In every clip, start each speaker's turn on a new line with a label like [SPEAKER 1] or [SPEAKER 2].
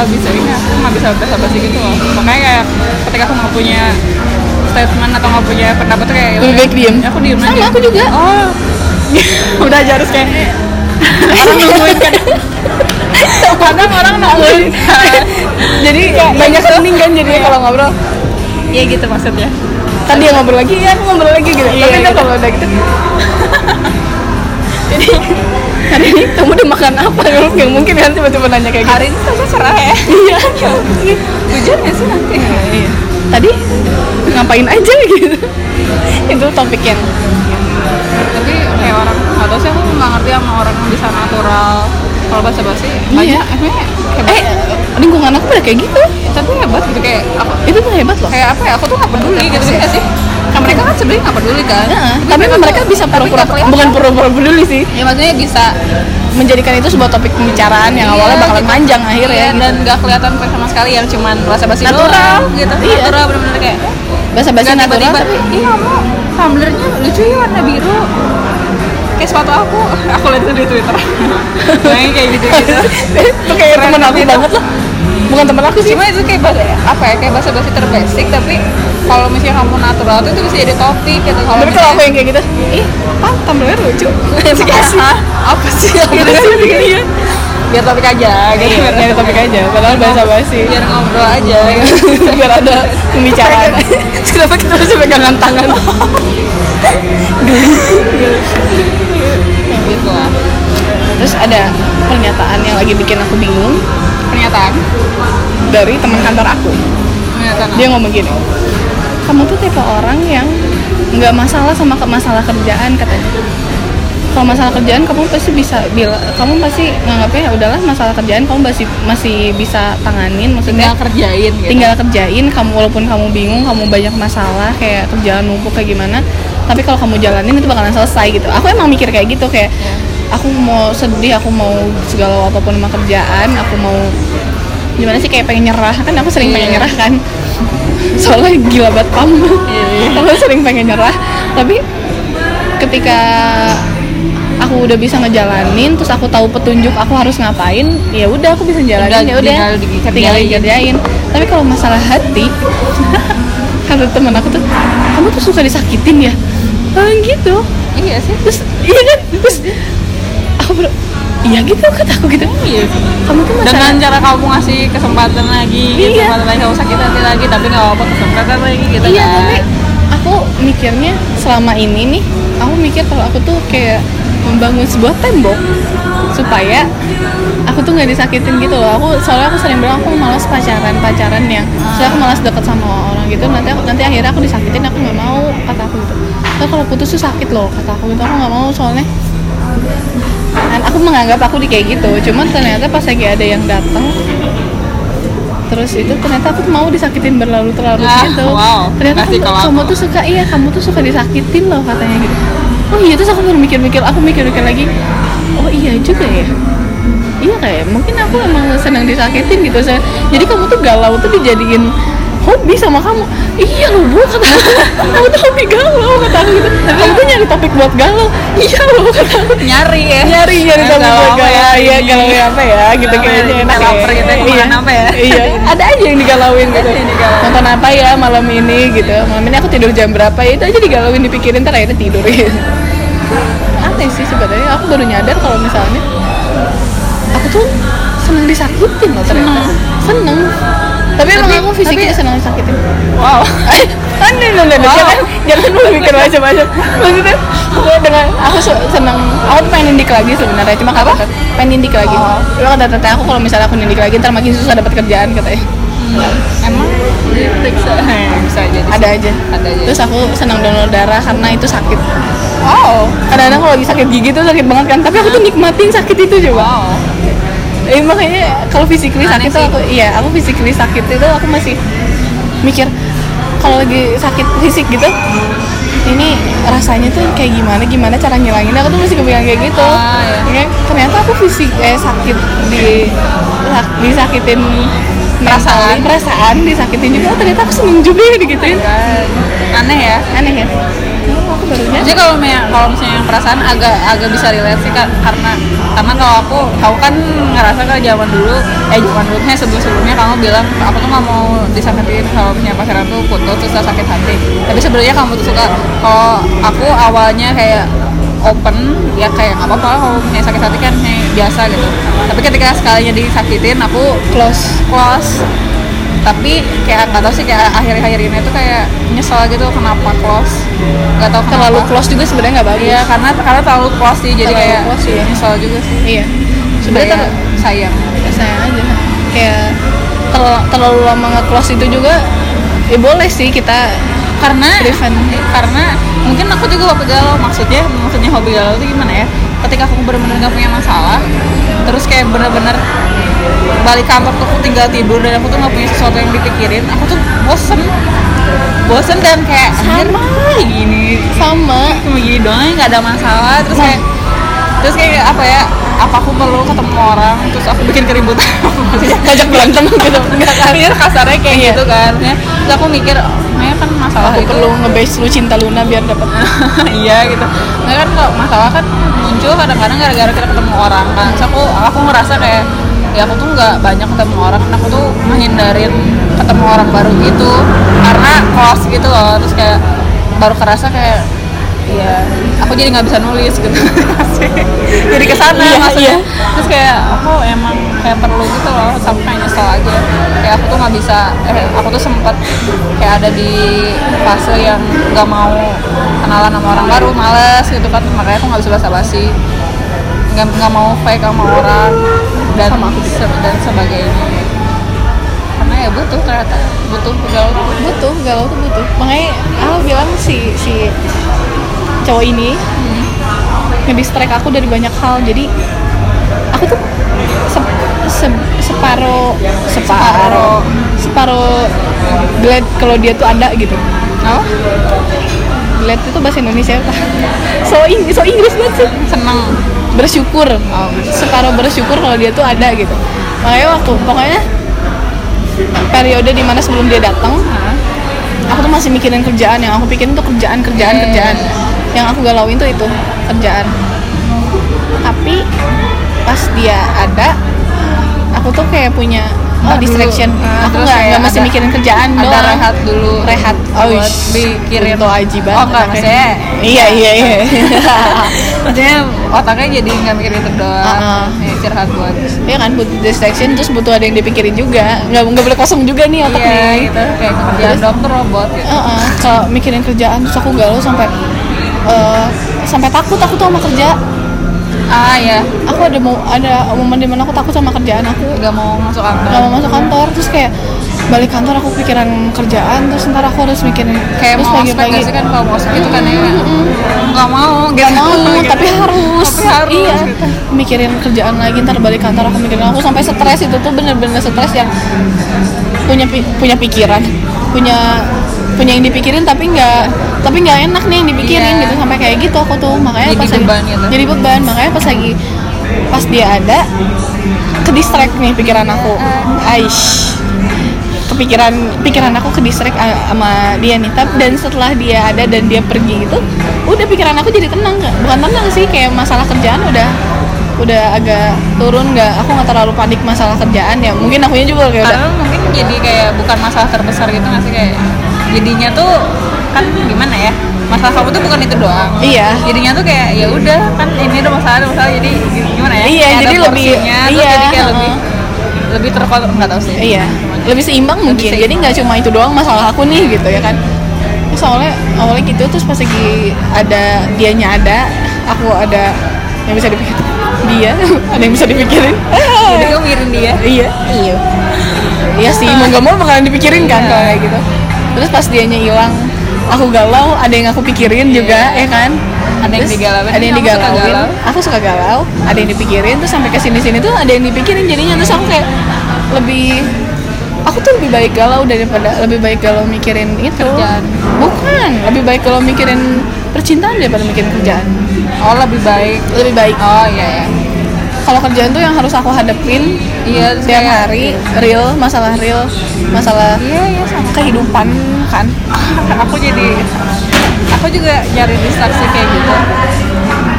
[SPEAKER 1] nggak bisa ini aku nggak bisa basa basi gitu loh. Makanya kayak ketika aku nggak punya statement atau nggak punya pendapat tuh kayak
[SPEAKER 2] Lebih baik diem.
[SPEAKER 1] aku diem
[SPEAKER 2] Sama,
[SPEAKER 1] aja.
[SPEAKER 2] aku juga.
[SPEAKER 1] oh. Udah aja harus kayak orang nungguin kan. Kadang orang nungguin.
[SPEAKER 2] Jadi banyak hening kan jadi kalau ngobrol.
[SPEAKER 1] Iya gitu maksudnya.
[SPEAKER 2] Tadi dia ngobrol lagi ya aku ngobrol lagi gitu.
[SPEAKER 1] Iya,
[SPEAKER 2] tapi tuh
[SPEAKER 1] gitu.
[SPEAKER 2] kalau udah gitu. Jadi hari ini kamu udah makan apa nggak mungkin kan tiba-tiba nanya kayak gitu.
[SPEAKER 1] Hari ini saya cerah ya
[SPEAKER 2] iya
[SPEAKER 1] hujan ya sih nanti?
[SPEAKER 2] Iya. tadi ngapain aja gitu. Itu topik yang
[SPEAKER 1] tapi kayak orang tahu sih aku nggak ngerti sama orang yang bisa natural. Kalau bahasa basi
[SPEAKER 2] Iya.
[SPEAKER 1] banyak hebat
[SPEAKER 2] eh lingkungan aku udah kayak gitu.
[SPEAKER 1] Tapi hebat gitu kayak aku
[SPEAKER 2] itu tuh hebat loh.
[SPEAKER 1] kayak apa ya aku tuh nggak peduli gitu sih kan mereka kan sebenarnya nggak peduli kan.
[SPEAKER 2] Heeh, tapi mereka bisa
[SPEAKER 1] tapi
[SPEAKER 2] pura-pura bukan pura-pura peduli sih.
[SPEAKER 1] Ya maksudnya bisa
[SPEAKER 2] menjadikan itu sebuah topik pembicaraan yang awalnya
[SPEAKER 1] Iya,
[SPEAKER 2] bakalan
[SPEAKER 1] gitu.
[SPEAKER 2] panjang akhirnya
[SPEAKER 1] Iya,
[SPEAKER 2] gitu.
[SPEAKER 1] dan nggak kelihatan sama sekali yang cuman rasa basi
[SPEAKER 2] Natural.
[SPEAKER 1] doang, gitu.
[SPEAKER 2] Iya.
[SPEAKER 1] natural bener-bener kayak
[SPEAKER 2] bahasa-bahasa
[SPEAKER 1] nggak
[SPEAKER 2] natural tapi
[SPEAKER 1] iya kamu tumblernya lucu ya warna biru. Kayak sepatu aku. Aku lihat itu di twitter. Kayaknya kayak gitu gitu
[SPEAKER 2] itu kayak temen aku banget loh bukan temen aku sih.
[SPEAKER 1] Cuma itu kayak bahasa apa ya kayak bahasa basi terbasic tapi kalau misalnya kamu natural tuh itu bisa jadi topik gitu. Kalau
[SPEAKER 2] tapi kalau aku yang kayak gitu ih pan tumblernya lucu.
[SPEAKER 1] Apa sih?
[SPEAKER 2] Gitu
[SPEAKER 1] sih?
[SPEAKER 2] Sih? Iya
[SPEAKER 1] biar topik aja gitu.
[SPEAKER 2] Iya, nyari topik aja. Padahal bahasa basi.
[SPEAKER 1] biar ngobrol aja.
[SPEAKER 2] Biar ada pembicaraan. Kenapa kita harus pegangan tangan?
[SPEAKER 1] Gitu lah.
[SPEAKER 2] Terus ada pernyataan yang lagi bikin aku bingung.
[SPEAKER 1] Pernyataan?
[SPEAKER 2] Dari teman kantor aku.
[SPEAKER 1] Pernyataan
[SPEAKER 2] dia ngomong gini kamu tuh tipe orang yang nggak masalah sama ke masalah kerjaan katanya. Kalau masalah kerjaan kamu pasti bisa bila kamu pasti nganggapnya "Ya udahlah masalah kerjaan kamu masih masih bisa tanganin maksudnya
[SPEAKER 1] tinggal kerjain gitu.
[SPEAKER 2] tinggal kerjain kamu walaupun kamu bingung kamu banyak masalah kayak kerjaan numpuk kayak gimana tapi kalau kamu jalanin itu bakalan selesai gitu. Aku emang mikir kayak gitu kayak aku mau sedih aku mau segala apa pun sama kerjaan aku mau gimana sih kayak pengen nyerah kan aku sering pengen
[SPEAKER 1] Iya.
[SPEAKER 2] nyerah kan soalnya gila banget kamu
[SPEAKER 1] Iya.
[SPEAKER 2] aku sering pengen nyerah. Tapi ketika aku udah bisa ngejalanin terus aku tahu petunjuk aku harus ngapain ya udah aku bisa jalanin ya udah.
[SPEAKER 1] tinggal dikerjain.
[SPEAKER 2] tapi kalau masalah hati kata teman aku tuh kamu tuh suka disakitin ya. Ah, gitu.
[SPEAKER 1] Iya sih.
[SPEAKER 2] Terus iya kan? Terus aku ber iya gitu kata aku gitu
[SPEAKER 1] iya.
[SPEAKER 2] Kamu tuh masalah
[SPEAKER 1] dengan cara kamu ngasih kesempatan lagi
[SPEAKER 2] Iya.
[SPEAKER 1] kesempatan lagi kamu sakit hati lagi tapi nggak apa-apa kesempatan lagi gitu
[SPEAKER 2] iya
[SPEAKER 1] kan.
[SPEAKER 2] tapi aku mikirnya selama ini nih aku mikir kalau aku tuh kayak membangun sebuah tembok supaya aku tuh nggak disakitin gitu loh. Aku soalnya aku sering bilang aku malas pacaran pacaran yang soalnya aku malas deket sama orang gitu. Nanti aku nanti akhirnya aku disakitin aku nggak mau kata aku gitu. Tapi kalau putus tuh sakit loh kata aku gitu. Aku nggak mau soalnya dan aku menganggap aku di kayak gitu. Cuman ternyata pas lagi ada yang datang terus itu ternyata aku mau disakitin berlarut-larut
[SPEAKER 1] Ah,
[SPEAKER 2] gitu.
[SPEAKER 1] wow.
[SPEAKER 2] ternyata
[SPEAKER 1] Pasti
[SPEAKER 2] kamu, kamu
[SPEAKER 1] aku.
[SPEAKER 2] tuh suka iya kamu tuh suka disakitin loh katanya gitu. Oh iya terus aku baru mikir-mikir aku mikir-mikir lagi oh iya juga ya? Iya kayak mungkin aku emang senang disakitin gitu. Saya jadi kamu tuh galau tuh dijadiin hobi sama kamu. Iya loh bu kata aku. Kamu tuh hobi galau kata aku gitu. Kamu tuh nyari topik buat galau. Iya loh kata aku.
[SPEAKER 1] Nyari ya.
[SPEAKER 2] Nyari nyari topik
[SPEAKER 1] galau
[SPEAKER 2] buat
[SPEAKER 1] apa
[SPEAKER 2] galau.
[SPEAKER 1] ya,
[SPEAKER 2] iya
[SPEAKER 1] ini?
[SPEAKER 2] galau ya apa ya? Gitu
[SPEAKER 1] Galau
[SPEAKER 2] kayaknya
[SPEAKER 1] ya,
[SPEAKER 2] enak
[SPEAKER 1] kita lapar gitu,
[SPEAKER 2] iya.
[SPEAKER 1] makan apa ya?
[SPEAKER 2] iya. Ada aja yang digalauin gitu. nonton apa ya malam ini gitu. Malam ini aku tidur jam berapa? Ya itu aja digalauin dipikirin ntar akhirnya tidur gitu. Aneh sih sebenarnya. Aku baru nyadar kalau misalnya aku tuh seneng disakitin loh ternyata. Seneng tapi emang aku fisiknya
[SPEAKER 1] tapi-
[SPEAKER 2] seneng disakitin.
[SPEAKER 1] Wow.
[SPEAKER 2] Loh,
[SPEAKER 1] Wow.
[SPEAKER 2] jangan jangan lu mikir macam-macam. Maksudnya gue dengan aku se- seneng aku tuh pengen nindik lagi sebenarnya cuma kata tete pengen nindik lagi.
[SPEAKER 1] Oh.
[SPEAKER 2] cuma kata tete aku kalau misalnya aku nindik lagi ntar makin susah dapat kerjaan katanya.
[SPEAKER 1] Emang? Bisa bisa. Jadi
[SPEAKER 2] ada aja.
[SPEAKER 1] Ada aja.
[SPEAKER 2] Terus aku senang donor darah karena itu sakit.
[SPEAKER 1] Wow.
[SPEAKER 2] Kadang-kadang kalau lagi sakit gigi tuh sakit banget kan tapi aku tuh nikmatin sakit itu coba.
[SPEAKER 1] Wow
[SPEAKER 2] eh, makanya kalau physically
[SPEAKER 1] Aneh
[SPEAKER 2] sakit tuh
[SPEAKER 1] sih.
[SPEAKER 2] aku iya aku physically sakit itu aku masih mikir kalau lagi sakit fisik gitu ini rasanya tuh kayak gimana gimana cara ngilangin aku tuh masih kepikiran kayak gitu
[SPEAKER 1] Ah, iya.
[SPEAKER 2] Ya, ternyata aku fisik eh sakit di sak- disakitin
[SPEAKER 1] Perasaan.
[SPEAKER 2] perasaan disakitin juga oh, ternyata aku seneng juga ya digituin
[SPEAKER 1] aneh ya
[SPEAKER 2] aneh ya barunya
[SPEAKER 1] Jadi kalau misalnya kalau misalnya yang perasaan agak agak bisa relate sih Kak. karena karena kalau aku aku kan ngerasa kan zaman dulu eh zaman dulu misalnya sebelum sebelumnya kamu bilang aku tuh nggak mau disakitin kalau misalnya pacaran tuh putus terus sakit hati. Tapi sebenarnya kamu tuh suka kalau aku awalnya kayak open ya kayak nggak apa-apa kalau misalnya sakit hati kan kayak biasa gitu. Tapi ketika sekalinya disakitin aku
[SPEAKER 2] close
[SPEAKER 1] close tapi kayak nggak tahu sih kayak akhir-akhir ini tuh kayak nyesel gitu kenapa close nggak tahu kenapa
[SPEAKER 2] terlalu close juga sebenarnya nggak bagus
[SPEAKER 1] Iya karena karena terlalu close sih jadi
[SPEAKER 2] Terlalu
[SPEAKER 1] kayak
[SPEAKER 2] close, iya.
[SPEAKER 1] nyesel juga sih.
[SPEAKER 2] iya
[SPEAKER 1] Sebenarnya
[SPEAKER 2] ter-
[SPEAKER 1] sayang.
[SPEAKER 2] sayang aja kayak terlalu, terlalu lama nge-close itu juga ya boleh sih kita
[SPEAKER 1] Karena
[SPEAKER 2] Prevent.
[SPEAKER 1] karena mungkin aku juga hobi galau maksudnya maksudnya hobi galau itu gimana ya? Ketika aku benar-benar gak punya masalah, terus kayak benar-benar balik kantor tuh aku tinggal tidur dan aku tuh nggak punya sesuatu yang dipikirin, aku tuh bosen. Bosen dan kayak
[SPEAKER 2] Sama.
[SPEAKER 1] gini?
[SPEAKER 2] Sama.
[SPEAKER 1] Cuma gini doang nggak ada masalah. Terus kayak terus kayak apa ya apa aku perlu ketemu orang terus aku bikin keributan. Maksudnya
[SPEAKER 2] ngajak berantem gitu.
[SPEAKER 1] Nggak kali kasarnya kayak
[SPEAKER 2] Iya.
[SPEAKER 1] gitu kan. Ya terus aku mikir Maya kan masalah
[SPEAKER 2] aku
[SPEAKER 1] itu.
[SPEAKER 2] perlu nge-base lu cinta Luna biar dapat
[SPEAKER 1] iya gitu. Nah kan kalau masalah kan muncul kadang-kadang gara-gara kita ketemu orang kan. Terus aku aku ngerasa kayak ya aku tuh nggak banyak ketemu orang aku tuh menghindarin ketemu orang baru gitu. Karena close gitu loh terus kayak baru kerasa kayak ya aku jadi nggak bisa nulis gitu. Jadi ke sana
[SPEAKER 2] Iya,
[SPEAKER 1] maksudnya.
[SPEAKER 2] iya.
[SPEAKER 1] terus kayak aku emang kayak perlu gitu loh sampai kayak nyesel aja. Kayak aku tuh nggak bisa eh, aku tuh sempet kayak ada di fase yang nggak mau kenalan sama orang baru males gitu kan. Makanya aku nggak bisa basa-basi. Nggak nggak mau fake sama orang dan se- dan sebagainya karena ya butuh ternyata. Butuh galau tuh
[SPEAKER 2] butuh galau tuh butuh. Makanya aku bilang si si cowok ini ngedistract aku dari banyak hal. Jadi aku tuh se, se- separo separo separo glad kalau dia tuh ada gitu.
[SPEAKER 1] Apa
[SPEAKER 2] glad itu bahasa Indonesia. Apa so Ing- so Inggris banget sih.
[SPEAKER 1] Seneng
[SPEAKER 2] bersyukur
[SPEAKER 1] Oh.
[SPEAKER 2] separuh bersyukur kalau dia tuh ada gitu makanya waktu pokoknya periode di mana sebelum dia datang aku tuh masih mikirin kerjaan yang aku pikirin tuh kerjaan kerjaan
[SPEAKER 1] Yeah.
[SPEAKER 2] kerjaan yang aku galauin tuh itu kerjaan tapi pas dia ada aku tuh kayak punya oh distraction.
[SPEAKER 1] Nah,
[SPEAKER 2] aku
[SPEAKER 1] terus
[SPEAKER 2] nggak nggak masih
[SPEAKER 1] ada-
[SPEAKER 2] mikirin kerjaan
[SPEAKER 1] ada
[SPEAKER 2] doang.
[SPEAKER 1] rehat dulu
[SPEAKER 2] rehat oh
[SPEAKER 1] buat mikirin.
[SPEAKER 2] Itu aji banget
[SPEAKER 1] oh enggak maksudnya
[SPEAKER 2] iya iya iya.
[SPEAKER 1] Maksudnya otaknya jadi nggak mikir itu doang.
[SPEAKER 2] Uh-uh.
[SPEAKER 1] ya, istirahat buat
[SPEAKER 2] Iya kan butuh distraction terus butuh ada yang dipikirin juga. Nggak nggak boleh kosong juga nih otak
[SPEAKER 1] iya
[SPEAKER 2] nih.
[SPEAKER 1] gitu. Kayak kerjaan dokter robot gitu.
[SPEAKER 2] Heeh, kalau mikirin kerjaan terus aku galau sampai eh, sampai takut aku tuh sama kerja
[SPEAKER 1] ah ya
[SPEAKER 2] aku ada mau ada momen di mana aku takut sama kerjaan aku.
[SPEAKER 1] Nggak mau masuk kantor?
[SPEAKER 2] Nggak mau masuk kantor. Terus kayak balik kantor aku pikiran kerjaan. Terus ntar aku harus mikirin
[SPEAKER 1] kayak
[SPEAKER 2] terus
[SPEAKER 1] mau nggak sih kan? Kalau mau ospek gitu kan ya nggak mau gitu.
[SPEAKER 2] Nggak mau
[SPEAKER 1] Gitu.
[SPEAKER 2] tapi harus.
[SPEAKER 1] Tapi harus,
[SPEAKER 2] iya.
[SPEAKER 1] gitu.
[SPEAKER 2] mikirin kerjaan lagi ntar balik kantor aku mikirin. Aku sampai stres itu tuh bener-bener stres yang punya pi- punya pikiran punya punya yang dipikirin tapi nggak tapi nggak enak nih yang dipikirin
[SPEAKER 1] Iya.
[SPEAKER 2] gitu. Sampai kayak gitu aku tuh. Makanya
[SPEAKER 1] Jadi
[SPEAKER 2] pas lagi
[SPEAKER 1] beban gitu.
[SPEAKER 2] jadi beban. Makanya pas lagi pas dia ada ke distract nih pikiran aku. Aish. Kepikiran pikiran aku ke distract sama dia nih. Tapi dan setelah dia ada dan dia pergi itu udah pikiran aku jadi tenang nggak bukan tenang sih kayak masalah kerjaan udah udah agak turun nggak aku nggak terlalu panik masalah kerjaan ya. Mungkin akunya juga kayak udah
[SPEAKER 1] karena mungkin jadi kayak bukan masalah terbesar gitu nggak sih kayak jadinya tuh kan gimana ya masalah kamu tuh bukan itu doang.
[SPEAKER 2] Iya.
[SPEAKER 1] Jadinya tuh kayak ya udah kan ini ada masalah ada masalah jadi gimana ya
[SPEAKER 2] Iya,
[SPEAKER 1] Kayak ada
[SPEAKER 2] jadi lebih- iya,
[SPEAKER 1] jadi kayak
[SPEAKER 2] heeh.
[SPEAKER 1] lebih lebih terkontrol nggak tahu sih.
[SPEAKER 2] Iya. Lebih seimbang mungkin.
[SPEAKER 1] seimbang.
[SPEAKER 2] jadi nggak cuma itu doang masalah aku nih gitu ya kan. Terus awalnya awalnya gitu terus pas lagi ada dianya ada aku ada yang bisa dipikirin. Dia ada yang bisa dipikirin.
[SPEAKER 1] Jadi kamu mikirin dia?
[SPEAKER 2] Iya. Iya. Iya sih mau nggak mau bakalan dipikirin kan
[SPEAKER 1] Iya.
[SPEAKER 2] kalau kayak gitu terus pas dianya hilang aku galau ada yang aku pikirin juga ya kan?
[SPEAKER 1] Ada yang digalauin.
[SPEAKER 2] ada yang digalauin.
[SPEAKER 1] galau?
[SPEAKER 2] aku suka galau ada yang dipikirin terus sampai ke sini sini tuh ada yang dipikirin jadinya. Terus aku kayak lebih aku tuh lebih baik galau daripada lebih baik galau mikirin itu.
[SPEAKER 1] Kerjaan.
[SPEAKER 2] bukan lebih baik kalau mikirin percintaan daripada mikirin kerjaan.
[SPEAKER 1] Oh lebih baik?
[SPEAKER 2] Lebih baik.
[SPEAKER 1] Oh iya ya
[SPEAKER 2] kalau kerjaan tuh yang harus aku hadepin
[SPEAKER 1] iya
[SPEAKER 2] tiap
[SPEAKER 1] kayak-
[SPEAKER 2] hari real masalah real masalah
[SPEAKER 1] iya iya sama.
[SPEAKER 2] kehidupan kan?
[SPEAKER 1] Aku jadi aku juga nyari distraksi kayak gitu.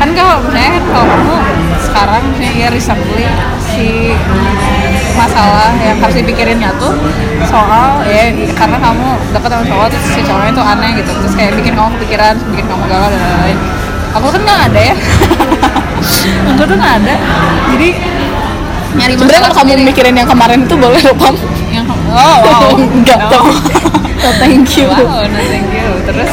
[SPEAKER 1] Kan kalau kan kalau kamu sekarang misalnya ya recently si masalah yang harus dipikirinnya tuh soal ya karena kamu deket sama cowok terus si cowoknya tuh aneh gitu. Terus kayak bikin kamu kepikiran bikin kamu galau dan lain-lain. Aku kan nggak ada ya aku tuh nggak ada jadi nyari
[SPEAKER 2] sebenarnya
[SPEAKER 1] masalah
[SPEAKER 2] kalau kamu mikirin yang kemarin itu boleh loh pam
[SPEAKER 1] yang oh wow
[SPEAKER 2] enggak
[SPEAKER 1] No.
[SPEAKER 2] oh, thank you
[SPEAKER 1] Wow, no thank you. Terus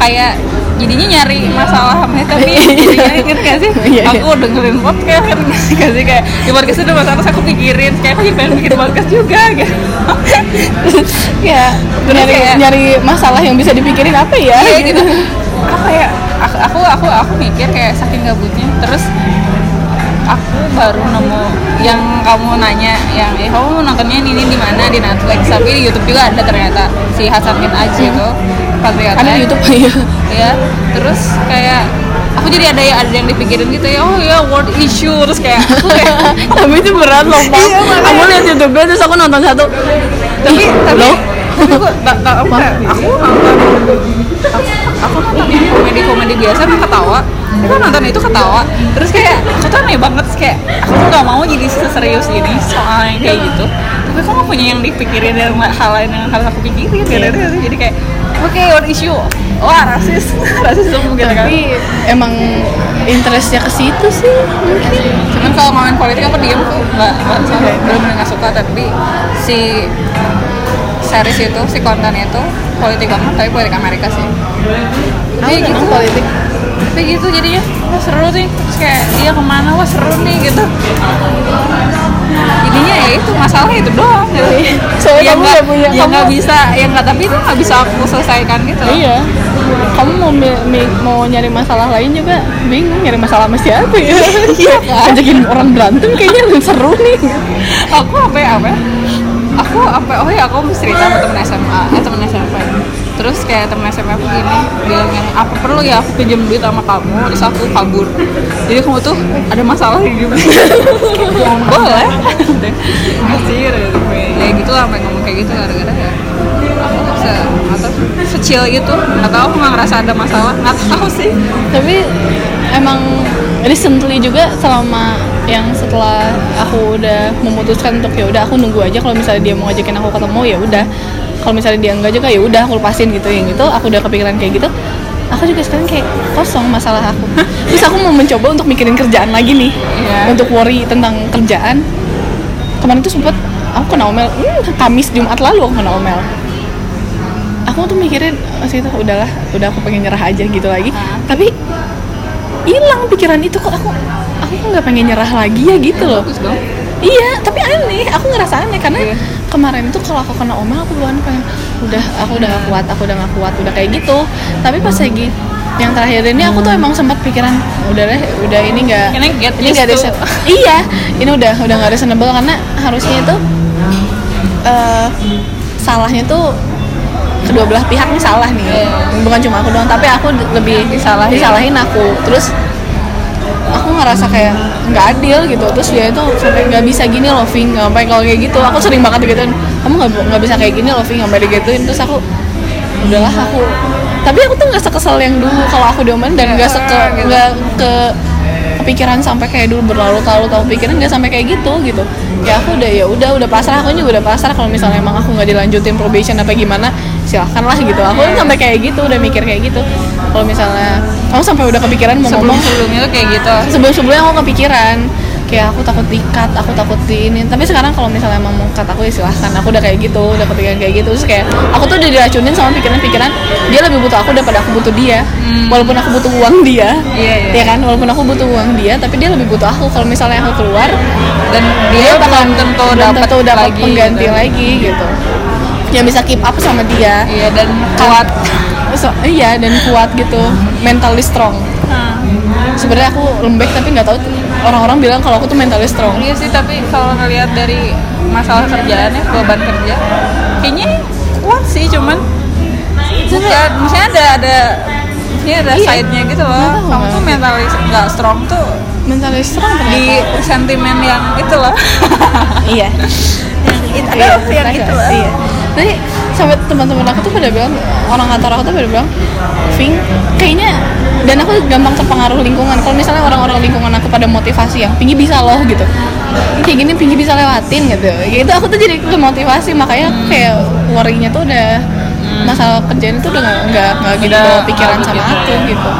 [SPEAKER 1] kayak jadinya nyari masalah sama tapi jadinya inget gak sih?
[SPEAKER 2] Iya, iya.
[SPEAKER 1] aku dengerin podcast kan gak sih kayak di podcast itu masalah aku pikirin kayak aku pengen bikin podcast juga gitu.
[SPEAKER 2] ya
[SPEAKER 1] Terus
[SPEAKER 2] nyari
[SPEAKER 1] kayak-
[SPEAKER 2] nyari masalah yang bisa dipikirin apa ya
[SPEAKER 1] Iya gitu. Apa ya? Aku aku aku, aku mikir kayak saking gabutnya terus aku baru nemu yang kamu nanya yang eh kamu nontonnya ini di mana? Di Netflix. Tapi di YouTube juga ada ternyata si Hasan bin Aji itu Patriot
[SPEAKER 2] ada. YouTube ya
[SPEAKER 1] ya terus kayak aku jadi ada ada yang dipikirin gitu ya oh ya world issue terus kayak aku kayak
[SPEAKER 2] tapi itu berat loh pam
[SPEAKER 1] Iya,
[SPEAKER 2] aku lihat YouTube terus aku nonton satu.
[SPEAKER 1] Tapi tapi tapi aku aku nonton aku, aku nonton yang komedi komedi biasa kan ketawa. Aku nonton itu ketawa. Terus kayak aku tuh aneh banget kayak aku tuh gak mau jadi seserius ini soal yang kayak gitu. Tapi kamu punya yang dipikirin dan hal lain yang harus aku pikirin gitu. Jadi kayak oke what issue wah rasis rasis gitu kan.
[SPEAKER 2] Tapi emang interestnya ke situ sih mungkin.
[SPEAKER 1] Cuman kalau ngomongin politik aku diem tuh nggak nggak nggak suka. Tapi si series itu si konten itu politik banget tapi politik Amerika sih.
[SPEAKER 2] Seneng
[SPEAKER 1] gitu.
[SPEAKER 2] politik?
[SPEAKER 1] Tapi gitu jadinya wah seru nih terus kayak dia ke mana wah seru nih gitu. Jadinya ya itu masalah itu doang. Gitu
[SPEAKER 2] Soalnya
[SPEAKER 1] yang nggak
[SPEAKER 2] punya-
[SPEAKER 1] yang nggak bisa yang nggak tapi itu nggak bisa aku selesaikan gitu.
[SPEAKER 2] Iya. Kamu mau mau nyari masalah lain juga bingung nyari masalah sama siapa ya.
[SPEAKER 1] Iya kan?
[SPEAKER 2] ngajakin orang berantem kayaknya lebih seru nih.
[SPEAKER 1] Aku apa ya apa ya? Aku apa oh ya aku cerita sama temen SMA eh temen SMP terus kayak temen SMA aku gini bilang yang apa perlu ya aku pinjam duit sama kamu terus aku kabur. Jadi kamu tuh ada masalah di hidup. Boleh. Masih ya gitu lah sampai ngomong kayak gitu gara-gara ya aku se atau secil itu. Nggak tahu aku nggak ngerasa ada masalah nggak tahu sih.
[SPEAKER 2] Tapi emang recently juga selama yang setelah aku udah memutuskan untuk ya udah aku nunggu aja kalau misalnya dia mau ngajakin aku ketemu ya udah. Kalau misalnya dia enggak juga ya udah aku lepasin gitu. Yang itu aku udah kepikiran kayak gitu. Aku juga sekarang kayak kosong masalah aku. Terus aku mau mencoba untuk mikirin kerjaan lagi nih.
[SPEAKER 1] Iya.
[SPEAKER 2] untuk worry tentang kerjaan. Kemarin tuh sempet aku kena omel. Hmm, Kamis Jumat lalu aku kena omel. Aku tuh mikirin masih itu udahlah udah aku pengen nyerah aja gitu lagi.
[SPEAKER 1] Hah?
[SPEAKER 2] tapi hilang pikiran itu kok. Aku aku kok nggak pengen nyerah lagi ya gitu loh.
[SPEAKER 1] bagus dong.
[SPEAKER 2] Iya tapi aneh. Aku ngerasa aneh karena
[SPEAKER 1] Iya.
[SPEAKER 2] kemarin itu kalau aku kena omel aku duluan pengen udah aku udah gak kuat aku udah gak kuat udah kayak gitu. Tapi pas lagi yang terakhir ini aku tuh emang sempat pikiran udah deh udah ini nggak ini nggak reason- iya ini udah udah nggak reasonable karena harusnya itu eh salahnya tuh kedua belah pihak nih salah nih.
[SPEAKER 1] Iya.
[SPEAKER 2] bukan cuma aku doang tapi aku lebih
[SPEAKER 1] Disalahin.
[SPEAKER 2] disalahin aku. Terus aku ngerasa kayak nggak adil gitu. Terus dia itu sampai nggak bisa gini loh Ving. Sampai kalau kayak gitu aku sering banget digituin kamu nggak nggak bisa kayak gini loh Ving sampai digituin. Terus aku udahlah aku tapi aku tuh nggak sekesel yang dulu kalau aku diomelin dan nggak seke
[SPEAKER 1] Gitu.
[SPEAKER 2] nggak ke kepikiran sampai kayak dulu berlalu-lalu tahu pikiran nggak sampai kayak gitu gitu. Ya aku udah ya udah udah pasrah. Aku juga udah pasrah kalau misalnya emang aku nggak dilanjutin probation apa gimana silahkan lah gitu. Aku sampai kayak gitu udah mikir kayak gitu kalau misalnya kamu sampai udah kepikiran mau
[SPEAKER 1] sebelum
[SPEAKER 2] ngomong.
[SPEAKER 1] Sebelumnya tuh kayak gitu.
[SPEAKER 2] Sebelum sebelumnya aku kepikiran. Kayak aku takut dikat aku takut di ini tapi sekarang kalau misalnya emang mau cut aku ya silahkan. Aku udah kayak gitu udah kepikiran kayak gitu. Terus kayak aku tuh udah diracunin sama pikiran-pikiran dia lebih butuh aku daripada aku butuh dia.
[SPEAKER 1] Hmm.
[SPEAKER 2] walaupun aku butuh uang dia
[SPEAKER 1] Iya, iya.
[SPEAKER 2] ya kan? Walaupun aku butuh uang dia tapi dia lebih butuh aku. Kalau misalnya aku keluar
[SPEAKER 1] dan dia tentu
[SPEAKER 2] belum
[SPEAKER 1] dapat
[SPEAKER 2] tentu dapat
[SPEAKER 1] lagi
[SPEAKER 2] pengganti
[SPEAKER 1] gitu.
[SPEAKER 2] lagi gitu. Yang bisa keep up sama dia.
[SPEAKER 1] Iya dan kuat
[SPEAKER 2] So- iya dan kuat gitu. Mentally strong. Sebenarnya aku lembek tapi nggak tahu orang-orang bilang kalau aku tuh mentally strong.
[SPEAKER 1] Iya sih tapi kalau ngelihat dari masalah kerjaannya beban kerja kayaknya kuat sih cuman bukan maksudnya ada ada ini ada
[SPEAKER 2] Iya.
[SPEAKER 1] side-nya gitu loh. Kamu tuh mentalis nggak strong tuh
[SPEAKER 2] mentalis strong
[SPEAKER 1] di sentimen yang itu loh.
[SPEAKER 2] Iya.
[SPEAKER 1] Itu
[SPEAKER 2] Iya,
[SPEAKER 1] yang itu loh.
[SPEAKER 2] Iya. Jadi sampai teman-teman aku tuh pada bilang orang kantor aku tuh pada bilang Ving kayaknya dan aku gampang terpengaruh lingkungan. Kalau misalnya orang-orang lingkungan aku pada motivasi yang Pingi bisa loh gitu. Kayak gini Pingi bisa lewatin gitu. Gitu aku tuh jadi motivasi makanya
[SPEAKER 1] Hmm.
[SPEAKER 2] kayak worrynya tuh udah masalah kerjaan itu udah nggak nggak gitu pikiran sama
[SPEAKER 1] begitu,
[SPEAKER 2] aku
[SPEAKER 1] ya.
[SPEAKER 2] gitu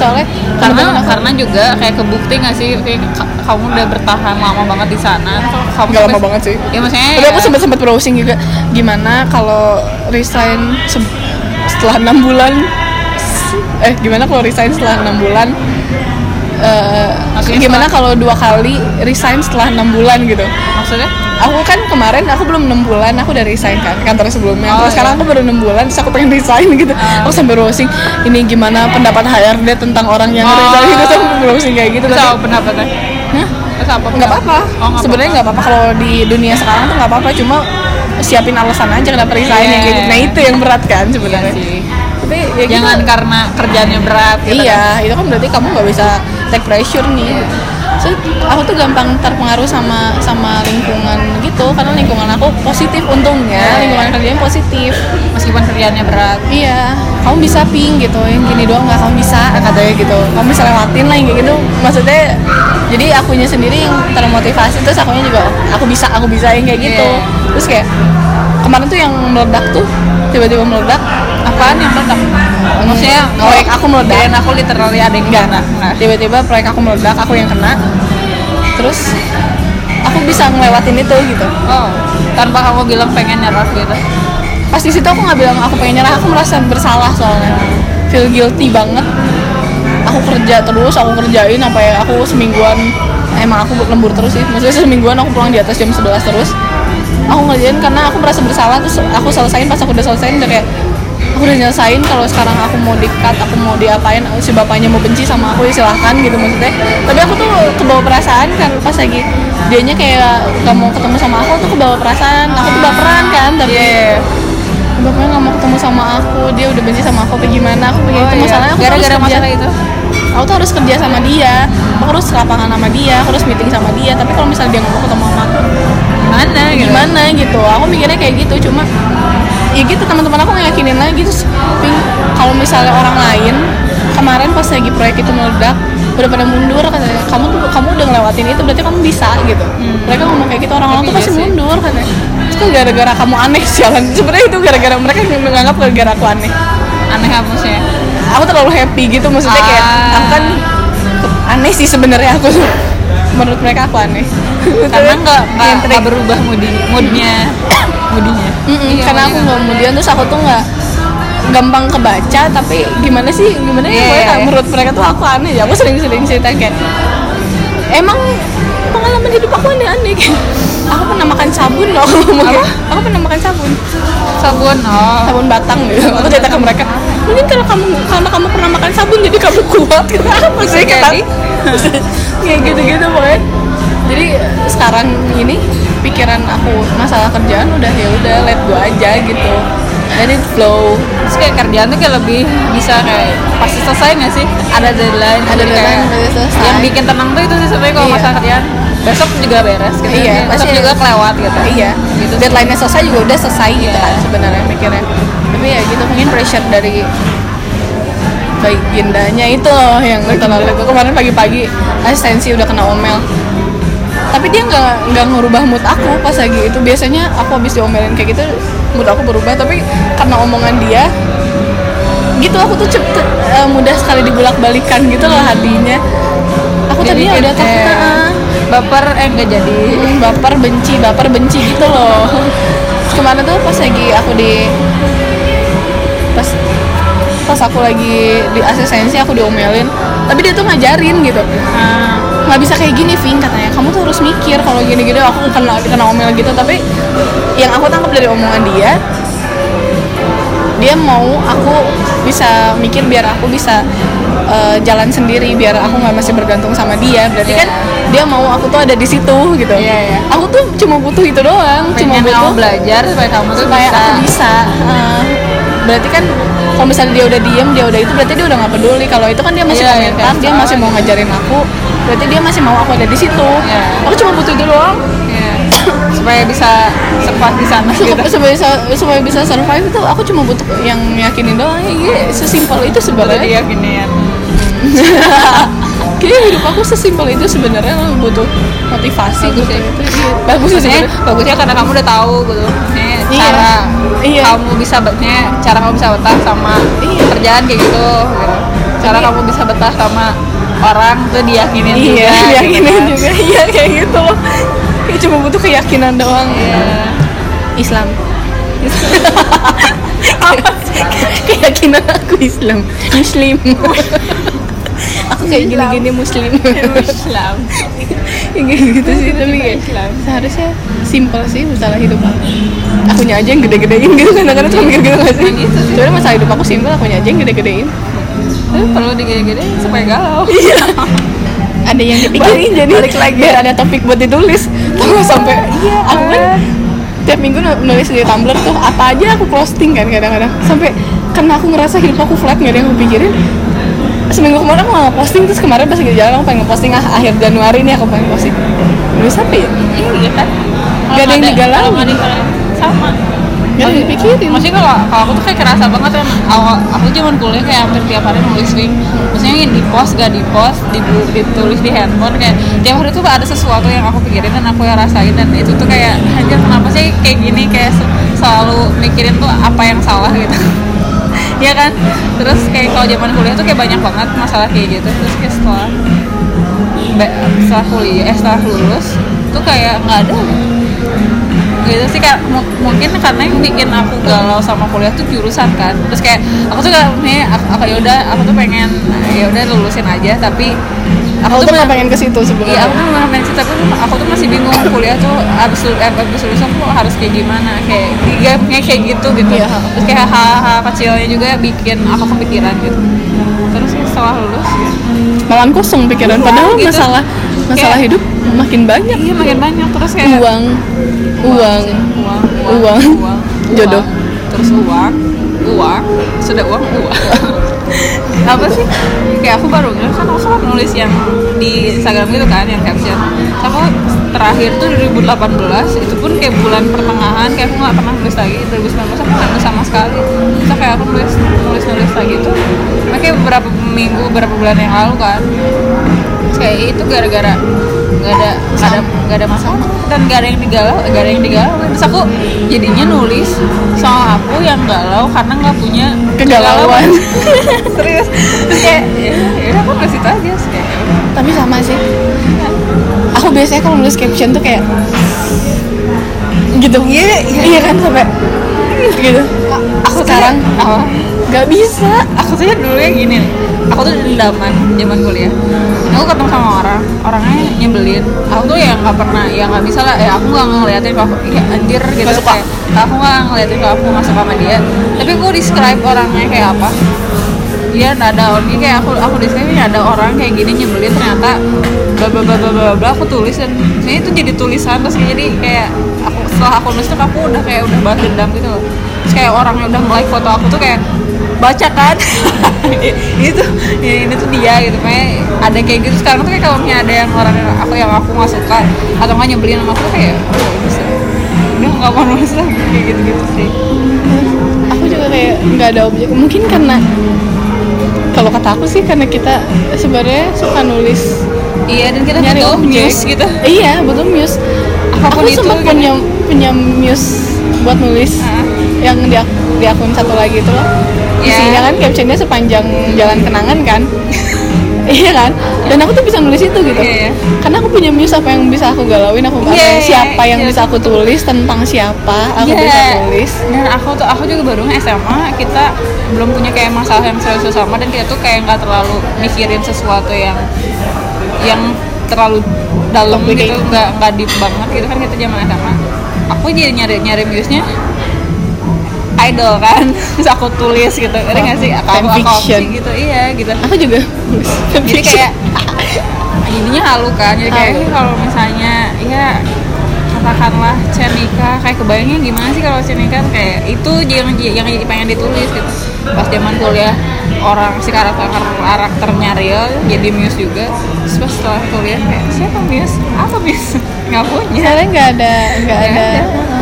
[SPEAKER 2] soalnya
[SPEAKER 1] karena
[SPEAKER 2] aku-
[SPEAKER 1] karena juga kayak kebukti nggak sih? Kayak ka- kamu udah bertahan lama banget di sana. Kamu
[SPEAKER 2] Nggak lama banget sih.
[SPEAKER 1] ya maksudnya
[SPEAKER 2] Tapi aku
[SPEAKER 1] ya-
[SPEAKER 2] sempat sempat browsing juga gimana kalau resign se- setelah enam bulan? Eh gimana kalau resign setelah enam bulan Eh,
[SPEAKER 1] Maksudnya
[SPEAKER 2] gimana kalau dua kali resign setelah enam bulan gitu
[SPEAKER 1] maksudnya
[SPEAKER 2] aku kan kemarin aku belum enam bulan aku udah resign kan kantor sebelumnya
[SPEAKER 1] Oh,
[SPEAKER 2] terus sekarang
[SPEAKER 1] iya.
[SPEAKER 2] aku baru enam bulan terus aku pengen resign gitu
[SPEAKER 1] Ah.
[SPEAKER 2] aku sampai browsing ini gimana pendapat HRD tentang orang yang
[SPEAKER 1] Oh.
[SPEAKER 2] resign gitu aku browsing kayak gitu tapi
[SPEAKER 1] apa pendapatnya apa
[SPEAKER 2] nggak apa-apa
[SPEAKER 1] oh,
[SPEAKER 2] sebenarnya nggak apa-apa kalau di dunia sekarang tuh nggak apa-apa cuma siapin alasan aja kenapa resign
[SPEAKER 1] Iya.
[SPEAKER 2] kayak gitu nah itu yang berat kan
[SPEAKER 1] Iya
[SPEAKER 2] sebenarnya
[SPEAKER 1] sih.
[SPEAKER 2] tapi ya gitu.
[SPEAKER 1] jangan karena kerjanya berat gitu kan.
[SPEAKER 2] iya itu kan berarti kamu nggak bisa take pressure nih. So, aku tuh gampang terpengaruh sama sama lingkungan gitu karena lingkungan aku positif untungnya lingkungan kerjanya positif.
[SPEAKER 1] Meskipun kerjaannya berat.
[SPEAKER 2] Iya kamu bisa ping gitu yang gini doang nggak kamu bisa katanya gitu. Kamu bisa lewatin lah yang kayak gitu. Maksudnya jadi akunya sendiri yang termotivasi terus akunya juga aku bisa aku bisa yang kayak gitu.
[SPEAKER 1] Iya.
[SPEAKER 2] terus kayak kemarin tuh yang meledak tuh tiba-tiba meledak
[SPEAKER 1] apaan yang meledak maksudnya
[SPEAKER 2] proyek aku meledak
[SPEAKER 1] dan aku literally ada yang kena. Nah.
[SPEAKER 2] tiba-tiba proyek aku meledak aku yang kena. Terus aku bisa ngelewatin itu gitu.
[SPEAKER 1] Oh tanpa kamu bilang pengen nyerah gitu?
[SPEAKER 2] Pas di situ aku nggak bilang aku pengen nyerah aku merasa bersalah soalnya. Feel guilty banget. Aku kerja terus aku kerjain sampai aku semingguan. Emang aku lembur terus sih. Maksudnya semingguan aku pulang di atas jam 11 terus. Aku ngerjain karena aku merasa bersalah terus aku selesain pas aku udah selesain udah kayak aku udah nyelesain kalau sekarang aku mau di-cut aku mau diapain si bapaknya mau benci sama aku ya silahkan gitu maksudnya. Tapi aku tuh kebawa perasaan kan pas lagi dianya kayak gak mau ketemu sama aku tuh kebawa perasaan. Aku tuh baperan kan tapi
[SPEAKER 1] Iya.
[SPEAKER 2] bapaknya nggak mau ketemu sama aku dia udah benci sama aku apa gimana aku pengen
[SPEAKER 1] Oh,
[SPEAKER 2] itu
[SPEAKER 1] iya.
[SPEAKER 2] masalahnya aku
[SPEAKER 1] gara-gara masalah itu?
[SPEAKER 2] Aku tuh harus kerja sama dia aku harus lapangan sama dia aku harus meeting sama dia. Tapi kalau misalnya dia mau ketemu sama aku
[SPEAKER 1] gimana gitu?
[SPEAKER 2] gimana gitu? Aku mikirnya kayak gitu cuma ya gitu teman-teman aku ngeyakinin lagi terus kalau misalnya orang lain kemarin pas lagi proyek itu meledak udah pada mundur katanya kamu tuh kamu udah ngelewatin itu berarti kamu bisa gitu. Mereka ngomong kayak gitu orang-orang tuh pasti
[SPEAKER 1] iya sih.
[SPEAKER 2] mundur katanya. Itu kan gara-gara kamu aneh sialan sebenarnya itu gara-gara mereka menganggap gara-gara aku aneh.
[SPEAKER 1] Aneh apa sih?
[SPEAKER 2] Aku terlalu happy gitu maksudnya kayak
[SPEAKER 1] Ah.
[SPEAKER 2] aku kan aneh sih sebenarnya aku menurut mereka aku aneh
[SPEAKER 1] karena nggak nggak berubah moodi moodnya moodinya
[SPEAKER 2] Mm-mm,
[SPEAKER 1] Iya,
[SPEAKER 2] karena aku
[SPEAKER 1] moodnya.
[SPEAKER 2] nggak kemudian terus aku tuh nggak gampang kebaca tapi gimana sih gimana ya
[SPEAKER 1] Iya,
[SPEAKER 2] pokoknya
[SPEAKER 1] iya.
[SPEAKER 2] menurut mereka tuh aku aneh ya aku sering-sering cerita kayak emang pengalaman hidup aku aneh-aneh. Kayak aku pernah makan sabun loh
[SPEAKER 1] Apa?
[SPEAKER 2] kayak, aku pernah makan sabun.
[SPEAKER 1] Sabun oh.
[SPEAKER 2] Sabun batang gitu. Aku cerita ke mereka mungkin kalau kamu karena kamu pernah makan sabun jadi kamu kuat. Apa sih
[SPEAKER 1] jadi.
[SPEAKER 2] kayak gitu-gitu pokoknya. Jadi sekarang ini pikiran aku masalah kerjaan udah ya udah let go aja gitu. Dan it flow.
[SPEAKER 1] Terus kayak kerjaan tuh kayak lebih bisa kayak pasti selesai nggak sih? Ada deadline
[SPEAKER 2] Ada deadline, selesai.
[SPEAKER 1] yang bikin tenang tuh itu sih sebenarnya kalau
[SPEAKER 2] Iya.
[SPEAKER 1] masalah kerjaan. Besok juga beres gitu.
[SPEAKER 2] Iya,
[SPEAKER 1] besok
[SPEAKER 2] pasti-
[SPEAKER 1] juga kelewat gitu.
[SPEAKER 2] Iya.
[SPEAKER 1] Gitu
[SPEAKER 2] deadline-nya selesai juga udah selesai gitu
[SPEAKER 1] Iya.
[SPEAKER 2] kan sebenarnya mikirnya. Tapi ya gitu mungkin pressure dari baginda-nya itu loh yang terlalu itu kemarin pagi-pagi asistensi udah kena omel. Tapi dia nggak nggak ngerubah mood aku pas lagi. Itu biasanya aku habis diomelin kayak gitu mood aku berubah. Tapi karena omongan dia gitu aku tuh cepet eh, mudah sekali dibulak balikan gitu loh hatinya. Aku
[SPEAKER 1] Jadi
[SPEAKER 2] tadinya udah takut
[SPEAKER 1] eh, baper eh nggak jadi.
[SPEAKER 2] Baper benci baper benci gitu loh. Kemarin tuh pas lagi aku di pas aku lagi di asistensi aku diomelin. Tapi dia tuh ngajarin gitu.
[SPEAKER 1] Ah,
[SPEAKER 2] nggak bisa kayak gini Vin katanya. Kamu tuh harus mikir kalau gini-gini aku kena kena omel gitu. Tapi yang aku tangkap dari omongan dia dia mau aku bisa mikir biar aku bisa eh, jalan sendiri biar aku nggak masih bergantung sama dia. Berarti kan dia mau aku tuh ada di situ gitu.
[SPEAKER 1] Iya, iya.
[SPEAKER 2] aku tuh cuma butuh itu doang. Cuma
[SPEAKER 1] pengen kamu
[SPEAKER 2] butuh
[SPEAKER 1] belajar supaya kamu tuh
[SPEAKER 2] supaya
[SPEAKER 1] bisa.
[SPEAKER 2] aku bisa Eh, berarti kan kalau misalnya dia udah diem dia udah itu berarti dia udah nggak peduli. Kalau itu kan dia masih
[SPEAKER 1] Iya, iya,
[SPEAKER 2] komentar
[SPEAKER 1] kayak
[SPEAKER 2] dia masih mau ngajarin aku berarti dia masih mau aku ada di situ.
[SPEAKER 1] Iya.
[SPEAKER 2] aku cuma butuh itu doang.
[SPEAKER 1] Iya. supaya bisa sekuat di sana gitu.
[SPEAKER 2] supaya bisa supaya bisa survive itu aku cuma butuh yang yakinin doang. Iya sesimpel itu sebenarnya.
[SPEAKER 1] Diyakinin.
[SPEAKER 2] Kayaknya hidup aku sesimpel itu sebenarnya butuh motivasi
[SPEAKER 1] Bagus
[SPEAKER 2] gitu.
[SPEAKER 1] ya.
[SPEAKER 2] itu iya. bagus sih.
[SPEAKER 1] Bagusnya karena kamu udah tahu gitu. Maksudnya
[SPEAKER 2] Iya.
[SPEAKER 1] cara
[SPEAKER 2] Iya.
[SPEAKER 1] kamu bisa betnya cara kamu bisa betah sama
[SPEAKER 2] Iya.
[SPEAKER 1] kerjaan kayak gitu, gitu. cara
[SPEAKER 2] Tapi-
[SPEAKER 1] kamu bisa betah sama orang tuh diyakinin
[SPEAKER 2] iya
[SPEAKER 1] juga gitu
[SPEAKER 2] yakinin
[SPEAKER 1] kan.
[SPEAKER 2] juga iya kayak gitu loh cuma butuh keyakinan doang
[SPEAKER 1] Iya.
[SPEAKER 2] Islam keyakinan aku Islam Muslim aku kayak gini-gini Muslim
[SPEAKER 1] Islam
[SPEAKER 2] Yang kayak gitu sih tapi kayak
[SPEAKER 1] Islam.
[SPEAKER 2] seharusnya simpel sih masalah hidup aku. Akunya aja yang gede-gedein gitu kadang-kadang cuma mikir gitu gak sih. Sebenarnya masalah hidup aku simpel akunya aja yang gede-gedein.
[SPEAKER 1] Tapi perlu digede-gede supaya galau.
[SPEAKER 2] Iya. Ada yang dipikirin jadi
[SPEAKER 1] balik lagi.
[SPEAKER 2] biar ada topik buat ditulis. Tahu sampai iya aku kan tiap minggu nu- nulis di Tumblr tuh apa aja aku posting kan kadang-kadang. Sampai karena aku ngerasa hidup aku flat nggak ada yang aku pikirin. Seminggu kemarin aku nggak posting terus kemarin pas lagi jalan aku pengen posting ah akhir Januari ini aku pengen posting. Nulis apa ya?
[SPEAKER 1] Iya kan
[SPEAKER 2] Gak ada yang digalauin,
[SPEAKER 1] sama
[SPEAKER 2] Gak yang dipikirin
[SPEAKER 1] Maksudnya kalau kalau aku tuh kayak kerasa banget kan awal aku zaman kuliah kayak hampir tiap hari nulis link. Maksudnya di post gak di post, di, ditulis di handphone kayak tiap hari tuh ada sesuatu yang aku pikirin dan aku yang rasain dan itu tuh kayak anjir kenapa sih kayak gini kayak se- selalu mikirin tuh apa yang salah gitu. Iya kan? Terus kayak kalau zaman kuliah tuh kayak banyak banget masalah kayak gitu. Terus kayak setelah setelah kuliah, eh setelah lulus tuh kayak nggak ada gitu sih kayak mu- mungkin karena yang bikin aku galau sama kuliah tuh jurusan kan terus kayak aku tuh kayak nih aku, aku yaudah aku tuh pengen ya udah lulusin aja tapi aku,
[SPEAKER 2] tuh nggak pengen ke situ
[SPEAKER 1] Iya,
[SPEAKER 2] sebenarnya
[SPEAKER 1] aku tuh bener pengen tapi aku tuh masih bingung kuliah tuh abis eh, abis lulus aku harus kayak gimana, kayak tiga kayak gitu gitu.
[SPEAKER 2] Iya.
[SPEAKER 1] Terus kayak hal-hal kecilnya juga bikin aku kepikiran gitu. Terus ya setelah lulus, ya,
[SPEAKER 2] malah kosong pikiran
[SPEAKER 1] Iya,
[SPEAKER 2] padahal
[SPEAKER 1] gitu.
[SPEAKER 2] masalah masalah
[SPEAKER 1] Kayak-
[SPEAKER 2] hidup makin banyak
[SPEAKER 1] iya makin banyak terus kayak
[SPEAKER 2] uang uang
[SPEAKER 1] uang,
[SPEAKER 2] Uang.
[SPEAKER 1] uang,
[SPEAKER 2] Jodoh.
[SPEAKER 1] terus uang, uang, sudah uang, uang. apa sih? Kayak aku baru nggak kan aku kan nulis yang di Instagram gitu kan yang caption. Aku terakhir tuh 2018 itu pun kayak bulan pertengahan kayak aku nggak pernah nulis lagi 2019 aku nggak nulis sama sekali. Terus kayak aku nulis nulis nulis lagi tuh kayak beberapa minggu beberapa bulan yang lalu kan Terus kayak itu gara-gara nggak ada nggak ada nggak ada masalah. Dan nggak ada yang digalau nggak ada yang digalau. Terus aku jadinya nulis soal aku yang galau karena nggak punya
[SPEAKER 2] Kegalauan.
[SPEAKER 1] serius. Terus kayak ya udah aku nulis itu aja. Kayak ya
[SPEAKER 2] tapi sama sih. Aku biasanya kalau nulis caption tuh kayak gitu. Iya iya kan sampai gitu.
[SPEAKER 1] Aku
[SPEAKER 2] sekarang
[SPEAKER 1] apa
[SPEAKER 2] nggak bisa.
[SPEAKER 1] Aku tuh dulu ya gini nih aku tuh dendaman zaman kuliah. Aku ketemu sama orang orangnya nyebelin. Aku tuh ya nggak pernah ya nggak bisa lah. Ya aku nggak ngeliatin kalau iya anjir gitu.
[SPEAKER 2] Suka.
[SPEAKER 1] kayak aku nggak ngeliatin kalau aku nggak suka sama dia. Tapi aku describe orangnya kayak apa? Dia ada orang kayak aku aku describe ini ada orang kayak gini nyebelin. Ternyata bla bla bla bla bla bla aku tulis. Dan ini itu jadi tulisan terus jadi kayak aku setelah aku nulis tuh aku udah kayak udah balas dendam gitu loh. Terus kayak orang yang udah like foto aku tuh kayak baca kan? Itu ya, ini tuh dia gitu kayak ada kayak gitu. Sekarang tuh kayak kalau misalnya ada yang orang yang aku yang aku nggak suka atau nggak nyebelin sama aku tuh kayak oh bisa. Udah nggak mau nulis lagi kayak gitu gitu sih.
[SPEAKER 2] Aku juga kayak nggak ada objek. Mungkin karena kalau kata aku sih karena kita sebenarnya suka nulis.
[SPEAKER 1] Iya dan kita
[SPEAKER 2] nyari
[SPEAKER 1] butuh
[SPEAKER 2] objek.
[SPEAKER 1] muse gitu.
[SPEAKER 2] Iya betul muse.
[SPEAKER 1] Apa pun
[SPEAKER 2] aku
[SPEAKER 1] itu,
[SPEAKER 2] sempat
[SPEAKER 1] gitu.
[SPEAKER 2] punya punya muse buat nulis
[SPEAKER 1] Ah.
[SPEAKER 2] yang di, di akun satu lagi itu loh
[SPEAKER 1] Iya.
[SPEAKER 2] isinya kan captionnya sepanjang jalan kenangan kan iya kan dan aku tuh bisa nulis itu gitu
[SPEAKER 1] Iya, iya.
[SPEAKER 2] karena aku punya muse apa yang bisa aku galauin aku yang-
[SPEAKER 1] iya,
[SPEAKER 2] siapa yang
[SPEAKER 1] iya.
[SPEAKER 2] bisa aku tulis tentang siapa aku
[SPEAKER 1] Iya.
[SPEAKER 2] bisa tulis
[SPEAKER 1] dan aku tuh aku juga baru SMA kita belum punya kayak masalah yang serius sama dan kita tuh kayak nggak terlalu mikirin sesuatu yang yang terlalu dalam gitu nggak nggak deep banget gitu kan kita zaman SMA aku jadi nyari nyari muse-nya idol kan. Terus aku tulis gitu. Ada nggak sih? Aku aku, gitu. Iya gitu.
[SPEAKER 2] Aku juga
[SPEAKER 1] jadi kayak jadinya halu kan. Jadi kayak kalau misalnya ya katakanlah Cenika kayak kebayangnya gimana sih kalau Cenika tuh kayak itu yang yang pengen ditulis gitu. Pas zaman kuliah orang si karakter karakternya real jadi Muse juga. Terus pas setelah kuliah kayak siapa Muse? Apa Muse? Nggak punya.
[SPEAKER 2] Soalnya nggak ada nggak
[SPEAKER 1] Nggak
[SPEAKER 2] ada
[SPEAKER 1] ada.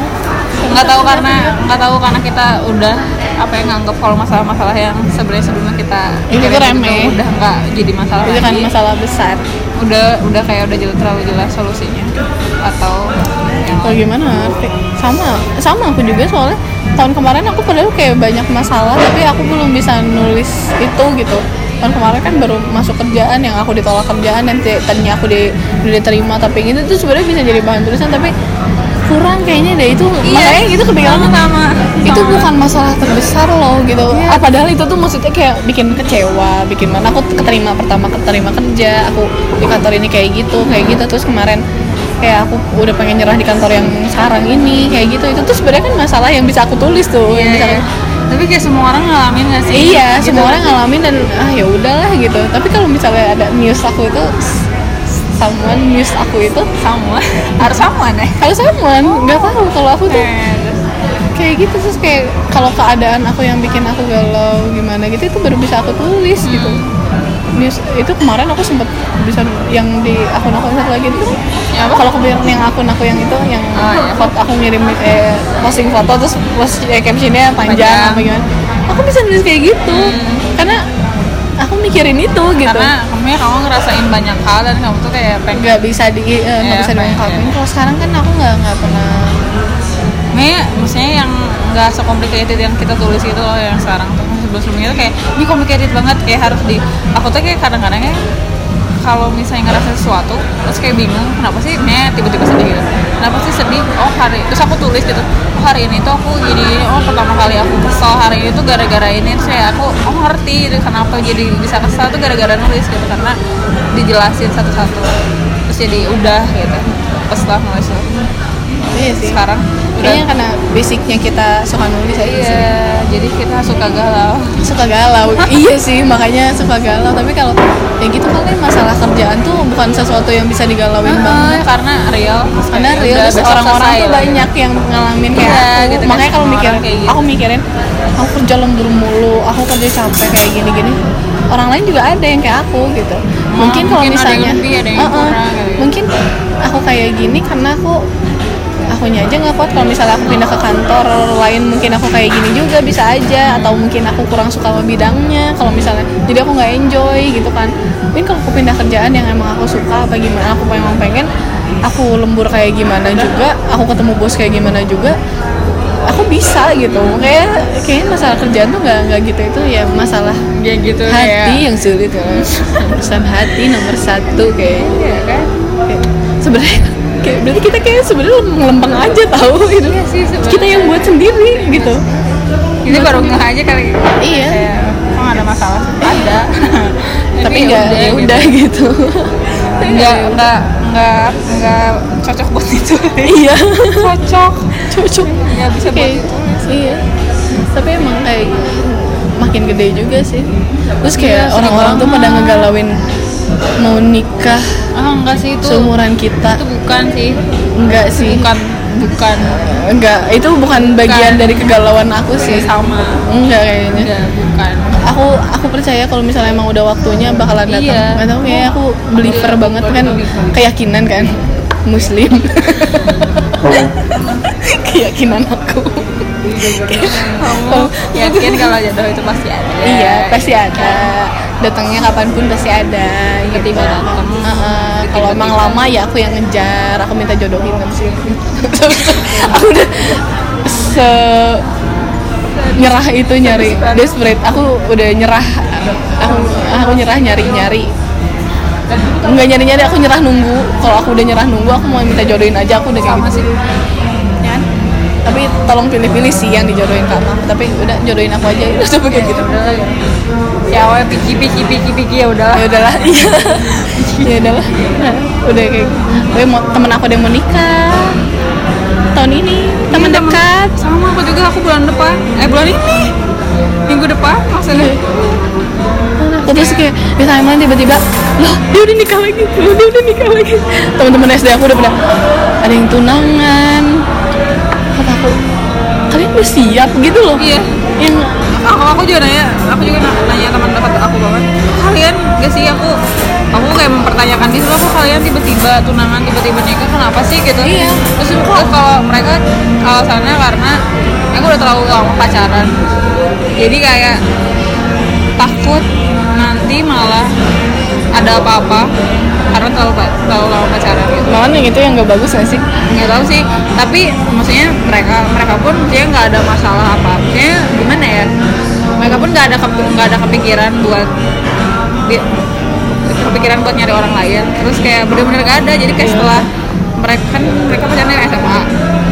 [SPEAKER 1] Nggak tahu karena nggak tahu karena kita udah apa yang nganggap kalau masalah-masalah yang sebenarnya sebelumnya kita
[SPEAKER 2] Itu remeh.
[SPEAKER 1] udah nggak jadi masalah
[SPEAKER 2] itu kan
[SPEAKER 1] lagi.
[SPEAKER 2] masalah besar.
[SPEAKER 1] Udah udah kayak udah jelas terlalu jelas solusinya. Atau yang
[SPEAKER 2] atau gimana? Sama sama aku juga soalnya tahun kemarin aku padahal kayak banyak masalah tapi aku belum bisa nulis itu gitu. Tahun kemarin kan baru masuk kerjaan yang aku ditolak kerjaan dan tadinya aku di, udah diterima tapi gitu tuh sebenarnya bisa jadi bahan tulisan tapi kurang kayaknya deh itu makanya gitu kepikiran.
[SPEAKER 1] Sama
[SPEAKER 2] itu bukan masalah terbesar loh gitu.
[SPEAKER 1] Iya.
[SPEAKER 2] ah, padahal itu tuh maksudnya kayak bikin kecewa bikin mana aku keterima pertama keterima kerja aku di kantor ini kayak gitu kayak gitu. Terus kemarin kayak aku udah pengen nyerah di kantor yang sekarang ini kayak gitu. Itu tuh sebenarnya kan masalah yang bisa aku tulis tuh yang bisa
[SPEAKER 1] Iya, iya. tapi kayak semua orang ngalamin gak sih?
[SPEAKER 2] Iya
[SPEAKER 1] Gitu.
[SPEAKER 2] semua orang ngalamin dan ah ya udahlah gitu. Tapi kalau misalnya ada news aku itu someone news aku itu
[SPEAKER 1] sama harus sama nih
[SPEAKER 2] kalau someone. Nggak tahu kalau aku tuh kayak gitu terus kayak kalau keadaan aku yang bikin aku galau gimana gitu itu baru bisa aku tulis gitu. News, itu kemarin aku sempet bisa yang di akun aku satu lagi itu.
[SPEAKER 1] Ya apa?
[SPEAKER 2] kalau kebiasaan yang akun aku yang itu yang
[SPEAKER 1] Oh, iya.
[SPEAKER 2] foto aku ngirim eh, posting foto terus post eh, captionnya panjang,
[SPEAKER 1] Panjang.
[SPEAKER 2] apa gimana. Aku bisa nulis kayak gitu. Karena aku mikirin itu gitu.
[SPEAKER 1] Karena kamu ya kamu ngerasain banyak hal dan kamu tuh kayak pengen
[SPEAKER 2] nggak bisa di eh, nggak
[SPEAKER 1] Iya,
[SPEAKER 2] bisa
[SPEAKER 1] pengen.
[SPEAKER 2] diungkapin. kalau sekarang kan aku nggak nggak pernah.
[SPEAKER 1] Maksudnya, maksudnya yang nggak complicated yang kita tulis itu loh yang sekarang tuh. Sebelum sebelumnya tuh kayak ini complicated banget kayak harus di aku tuh kayak kadang-kadang ya kalau misalnya ngerasa sesuatu terus kayak bingung kenapa sih nih tiba-tiba sedih gitu. Kenapa sih sedih? Oh hari terus aku tulis gitu oh hari ini tuh aku gini oh pertama kali aku kesel hari ini tuh gara-gara ini. Terus ya aku oh ngerti gitu, kenapa jadi bisa kesel tuh gara-gara nulis gitu karena dijelasin satu-satu. Terus jadi udah gitu pas setelah nulis
[SPEAKER 2] iya sih.
[SPEAKER 1] Sekarang
[SPEAKER 2] kayaknya karena basicnya kita suka nulis aja sih
[SPEAKER 1] Iya, jadi kita suka galau.
[SPEAKER 2] suka galau iya sih makanya suka galau tapi kalau ya gitu kali masalah kerjaan tuh bukan sesuatu yang bisa digalauin banget
[SPEAKER 1] karena real.
[SPEAKER 2] karena real terus orang-orang tuh banyak yang ngalamin kayak
[SPEAKER 1] Iya,
[SPEAKER 2] aku
[SPEAKER 1] gitu kan,
[SPEAKER 2] makanya kalau mikir
[SPEAKER 1] gitu.
[SPEAKER 2] aku mikirin aku kerja lembur mulu aku kerja capek kayak gini-gini orang lain juga ada yang kayak aku gitu mungkin kalau
[SPEAKER 1] mungkin ada yang
[SPEAKER 2] misalnya
[SPEAKER 1] lebih, ada yang
[SPEAKER 2] Uh-uh.
[SPEAKER 1] kurang, gitu.
[SPEAKER 2] mungkin aku kayak gini karena aku akunya aja nggak kuat. Kalau misalnya aku pindah ke kantor lain mungkin aku kayak gini juga bisa aja. Atau mungkin aku kurang suka sama bidangnya. Kalau misalnya jadi aku nggak enjoy gitu kan. Mungkin kalau aku pindah kerjaan yang emang aku suka apa gimana aku emang pengen aku lembur kayak gimana juga aku ketemu bos kayak gimana juga aku bisa gitu. Kayak kayaknya masalah kerjaan tuh nggak nggak gitu. Itu ya masalah
[SPEAKER 1] Ya gitu
[SPEAKER 2] hati
[SPEAKER 1] kayak.
[SPEAKER 2] yang sulit ya. Urusan hati nomor satu kayaknya
[SPEAKER 1] Iya kan?
[SPEAKER 2] Kayak, sebenarnya kayak berarti kita kayak sebenarnya lempeng aja tahu gitu.
[SPEAKER 1] Iya sih,
[SPEAKER 2] kita yang buat sendiri gitu.
[SPEAKER 1] Ini baru ngeh aja kali.
[SPEAKER 2] iya.
[SPEAKER 1] Kayak, emang ada masalah? Ada.
[SPEAKER 2] tapi nggak ya udah gitu.
[SPEAKER 1] Enggak, enggak, enggak, enggak cocok buat itu.
[SPEAKER 2] iya.
[SPEAKER 1] Cocok.
[SPEAKER 2] cocok.
[SPEAKER 1] Nggak bisa buat
[SPEAKER 2] Kayak-
[SPEAKER 1] ditulis.
[SPEAKER 2] iya. Tapi emang kayak makin gede juga sih. Terus
[SPEAKER 1] Iya,
[SPEAKER 2] kayak
[SPEAKER 1] sering
[SPEAKER 2] orang-orang tuh pada ngegalauin mau nikah
[SPEAKER 1] Ah, enggak sih itu.
[SPEAKER 2] seumuran kita
[SPEAKER 1] Itu bukan sih.
[SPEAKER 2] enggak sih
[SPEAKER 1] Bukan, bukan.
[SPEAKER 2] enggak itu bukan bagian
[SPEAKER 1] Bukan.
[SPEAKER 2] dari kegalauan aku sih
[SPEAKER 1] Sama.
[SPEAKER 2] enggak kayaknya
[SPEAKER 1] Enggak, bukan.
[SPEAKER 2] aku aku percaya kalau misalnya emang udah waktunya bakalan datang
[SPEAKER 1] Iya.
[SPEAKER 2] nggak tahu kayak aku believer banget kan keyakinan kan muslim keyakinan aku
[SPEAKER 1] Kamu yakin kalau jodoh itu pasti ada.
[SPEAKER 2] iya pasti ada datangnya kapan pun pasti ada gitu
[SPEAKER 1] datang.
[SPEAKER 2] Kalau emang lama ya aku yang ngejar aku minta jodohin kan sih. Aku udah se nyerah itu nyari. Desperate aku udah nyerah. Aku aku nyerah nyari nyari nggak nyari nyari aku nyerah nunggu. Kalau aku udah nyerah nunggu aku mau minta jodohin aja aku udah kayak gitu.
[SPEAKER 1] sih.
[SPEAKER 2] Ya tapi tolong pilih-pilih sih yang dijodohin kamu tapi udah jodohin aku aja. Udah kayak gitu
[SPEAKER 1] Udah lah ya. Ya, weh, piki piki piki piki ya udah.
[SPEAKER 2] ya udahlah iya. Ya udahlah. Udah kayak gue mau temen aku ada yang mau nikah. Tahun ini teman
[SPEAKER 1] Iya, temen-
[SPEAKER 2] dekat.
[SPEAKER 1] Sama aku juga aku bulan depan. Eh bulan ini. Minggu depan maksudnya.
[SPEAKER 2] aku terus kayak di timeline tiba-tiba loh dia udah nikah lagi. Loh dia udah nikah lagi. Teman-teman SD aku udah pada ada yang tunangan udah siap gitu loh
[SPEAKER 1] Iya.
[SPEAKER 2] yang
[SPEAKER 1] aku aku juga nanya aku juga na- nanya teman dekat aku banget kalian gak sih aku aku kayak mempertanyakan gitu aku kalian tiba-tiba tunangan tiba-tiba nikah kenapa sih gitu
[SPEAKER 2] Iya.
[SPEAKER 1] terus terus kalau mereka alasannya karena aku udah terlalu lama pacaran jadi kayak takut nanti malah ada apa-apa karena terlalu terlalu lama pacaran gitu.
[SPEAKER 2] Malah yang itu yang gak bagus gak sih?
[SPEAKER 1] Nggak tahu sih tapi maksudnya mereka mereka pun dia nggak ada masalah apa maksudnya gimana ya? Mereka pun nggak ada nggak ada kepikiran buat di- kepikiran buat nyari orang lain terus kayak bener-bener gak ada jadi kayak setelah mereka kan mereka pacaran dari SMA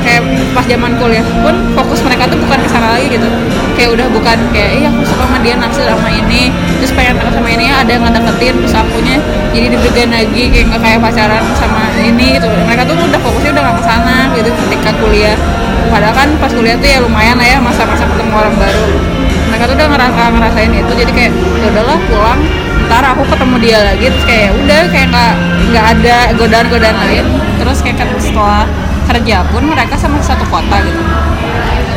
[SPEAKER 1] kayak pas zaman kuliah pun fokus mereka tuh bukan ke sana lagi gitu. Kayak udah bukan kayak iya aku suka sama dia naksir sama ini. Terus pengen deket sama ini ada yang ngedeketin terus akunya jadi deg-degan lagi kayak nggak kayak pacaran sama ini gitu. Mereka tuh udah fokusnya udah nggak ke sana gitu ketika kuliah. Padahal kan pas kuliah tuh ya lumayan lah ya masa-masa ketemu orang baru. Mereka tuh udah ngerasa ngerasain itu jadi kayak ya udahlah pulang ntar aku ketemu dia lagi. Terus kayak ya udah kayak nggak nggak ada godaan-godaan lain. Terus kayak kan setelah kerja pun mereka sama satu kota gitu.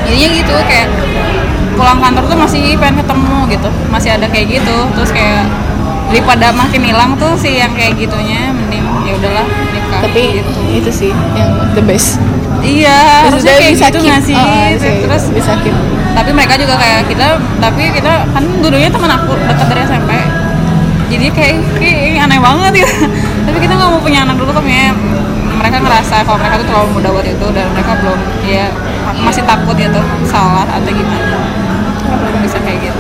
[SPEAKER 1] Jadinya gitu kayak pulang kantor tuh masih pengen ketemu gitu. Masih ada kayak gitu. Terus kayak daripada makin hilang tuh si yang kayak gitunya mending ya udahlah nikah
[SPEAKER 2] tapi
[SPEAKER 1] gitu.
[SPEAKER 2] itu sih yang the best.
[SPEAKER 1] Iya harusnya
[SPEAKER 2] Maksudnya
[SPEAKER 1] kayak
[SPEAKER 2] bisa
[SPEAKER 1] gitu nggak sih?
[SPEAKER 2] Oh, oh,
[SPEAKER 1] terus
[SPEAKER 2] bisa keep.
[SPEAKER 1] tapi mereka juga kayak kita tapi kita kan dulunya teman aku dekat dari SMP jadi kayak, kayak aneh banget gitu tapi kita nggak mau punya anak dulu kan ya mereka ngerasa kalau mereka tuh terlalu muda buat itu dan mereka belum ya masih takut gitu salah atau gimana. Belum bisa kayak gitu.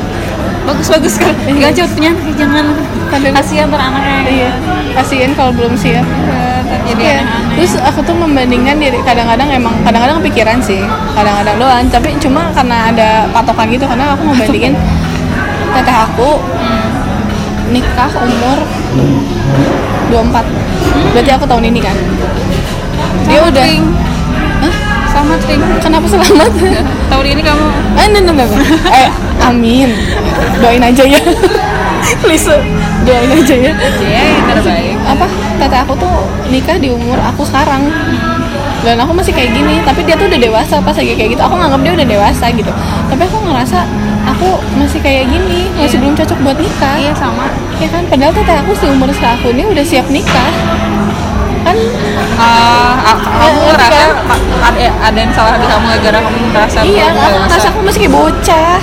[SPEAKER 1] Bagus bagus kan nggak cepet punya jangan kasihan ntar anaknya
[SPEAKER 2] iya. Kasihan kalau belum siap.
[SPEAKER 1] Ya, ntar jadi
[SPEAKER 2] Iya.
[SPEAKER 1] aneh-aneh
[SPEAKER 2] Terus aku tuh membandingkan diri kadang-kadang emang kadang-kadang kepikiran sih, kadang-kadang doang. Tapi cuma karena ada patokan gitu, karena aku ngebandingin teteh aku nikah umur 24 Berarti aku tahun ini kan. Dia udah. Hah?
[SPEAKER 1] sama Tring
[SPEAKER 2] Kenapa selamat?
[SPEAKER 1] tahun ini kamu
[SPEAKER 2] Eh, no, no, no, no. eh, amin. Doain aja ya. Please, doain aja ya.
[SPEAKER 1] ya yang terbaik
[SPEAKER 2] apa tete aku tuh nikah di umur aku sekarang dan aku masih kayak gini tapi dia tuh udah dewasa pas lagi kayak gitu aku nganggap dia udah dewasa gitu tapi aku ngerasa aku masih kayak gini masih
[SPEAKER 1] Iya.
[SPEAKER 2] belum cocok buat nikah
[SPEAKER 1] iya sama
[SPEAKER 2] ya kan padahal tete aku seumur aku ini udah siap nikah kan
[SPEAKER 1] ah, kamu
[SPEAKER 2] ngerti
[SPEAKER 1] ngerasa
[SPEAKER 2] kan?
[SPEAKER 1] ada ada yang salah di kamu gara-gara kamu merasa
[SPEAKER 2] iya aku ngerasa aku masih kayak bocah.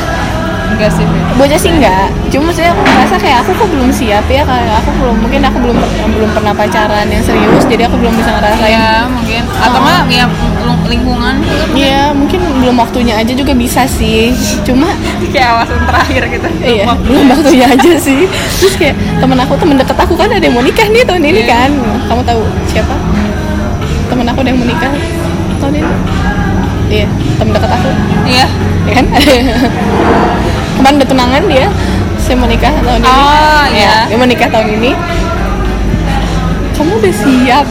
[SPEAKER 1] Enggak sih
[SPEAKER 2] bocah sih enggak. Cuma aku ngerasa kayak aku kok belum siap ya kayak aku belum mungkin aku belum belum pernah pacaran yang serius jadi aku belum bisa ngerasain.
[SPEAKER 1] Ya mungkin. Atau
[SPEAKER 2] Oh.
[SPEAKER 1] enggak ya ling- lingkungan.
[SPEAKER 2] Iya, mungkin belum waktunya aja juga bisa sih. Cuma
[SPEAKER 1] kayak awasan terakhir gitu
[SPEAKER 2] iya,
[SPEAKER 1] Wah,
[SPEAKER 2] belum waktunya aja sih. Terus kayak temen aku, temen deket aku kan ada yang mau nikah nih tahun ini
[SPEAKER 1] Iya.
[SPEAKER 2] kan. Kamu tahu siapa? Temen aku ada yang mau nikah tahun ini. Iya, temen deket aku,
[SPEAKER 1] iya
[SPEAKER 2] ya kan? Kemarin udah tunangan dia, saya mau nikah tahun ini.
[SPEAKER 1] Oh,
[SPEAKER 2] Ya,
[SPEAKER 1] iya.
[SPEAKER 2] Dia mau nikah tahun ini. Kamu udah siap?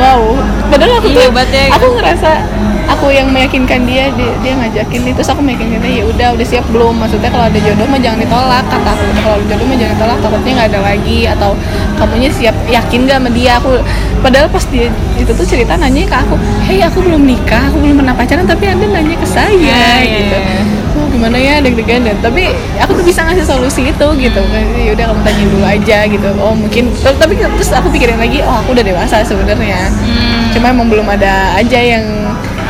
[SPEAKER 2] Wow, padahal aku
[SPEAKER 1] Iya,
[SPEAKER 2] tuh,
[SPEAKER 1] ya,
[SPEAKER 2] aku ngerasa aku yang meyakinkan dia, dia, dia ngajakin nih, terus aku meyakinkan dia ya udah udah siap belum? Maksudnya kalau ada jodoh mah jangan ditolak, kata aku. Kalau ada jodoh mah jangan ditolak, takutnya nggak ada lagi atau kamunya siap yakin gak sama dia? Aku padahal pas dia itu tuh cerita nanya ke aku, hey aku belum nikah, aku belum pernah pacaran, tapi anda nanya ke saya
[SPEAKER 1] Iya, iya,
[SPEAKER 2] gitu.
[SPEAKER 1] iya.
[SPEAKER 2] Gimana ya deg-degan dan tapi aku tuh bisa ngasih solusi itu gitu. Kan ya udah kamu tanya dulu aja gitu. Oh mungkin tapi terus aku pikirin lagi oh aku udah dewasa sebenarnya.
[SPEAKER 1] Hmm,
[SPEAKER 2] cuma emang belum ada aja yang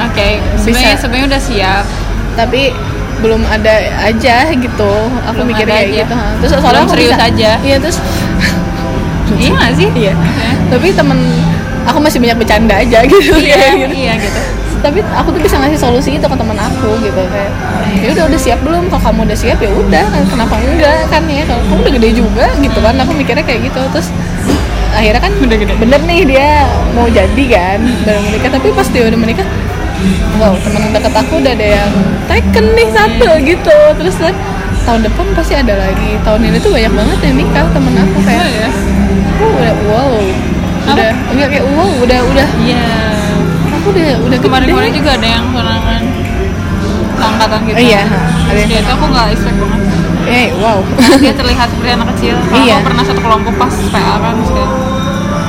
[SPEAKER 1] oke sebenarnya
[SPEAKER 2] Bisa.
[SPEAKER 1] sebenarnya udah siap.
[SPEAKER 2] Tapi belum ada aja gitu. Aku
[SPEAKER 1] Belum
[SPEAKER 2] mikir
[SPEAKER 1] ada
[SPEAKER 2] kayak gitu ha. terus soalnya
[SPEAKER 1] Belum
[SPEAKER 2] aku
[SPEAKER 1] serius
[SPEAKER 2] bisa-
[SPEAKER 1] aja.
[SPEAKER 2] iya terus
[SPEAKER 1] iya sih?
[SPEAKER 2] Iya.
[SPEAKER 1] Oke.
[SPEAKER 2] tapi temen aku masih banyak bercanda aja gitu.
[SPEAKER 1] Iya
[SPEAKER 2] gitu.
[SPEAKER 1] iya gitu
[SPEAKER 2] tapi aku tuh bisa ngasih solusi itu ke teman aku gitu kayak ya udah udah siap belum? Kalau kamu udah siap ya udah kan kenapa enggak? Kan ya kalau kamu udah gede juga gitu kan. Aku mikirnya kayak gitu. Terus akhirnya kan
[SPEAKER 1] Udah gede.
[SPEAKER 2] bener nih dia mau jadi kan baru menikah. Tapi pas dia udah menikah wow teman dekat aku udah ada yang taken nih satu gitu. Terus kan tahun depan pasti ada lagi. Tahun ini tuh banyak banget yang nikah temen aku
[SPEAKER 1] oh
[SPEAKER 2] kayak
[SPEAKER 1] ya?
[SPEAKER 2] oh, udah wow udah enggak kayak wow udah udah
[SPEAKER 1] iya
[SPEAKER 2] aku udah udah
[SPEAKER 1] kemarin-kemarin juga ada yang tunangan angkatan gitu.
[SPEAKER 2] Iya, ada yang-
[SPEAKER 1] itu aku nggak expect banget.
[SPEAKER 2] Eh wow.
[SPEAKER 1] Dia terlihat seperti anak kecil. Kalau
[SPEAKER 2] Iya.
[SPEAKER 1] aku pernah satu kelompok pas PA kan kayak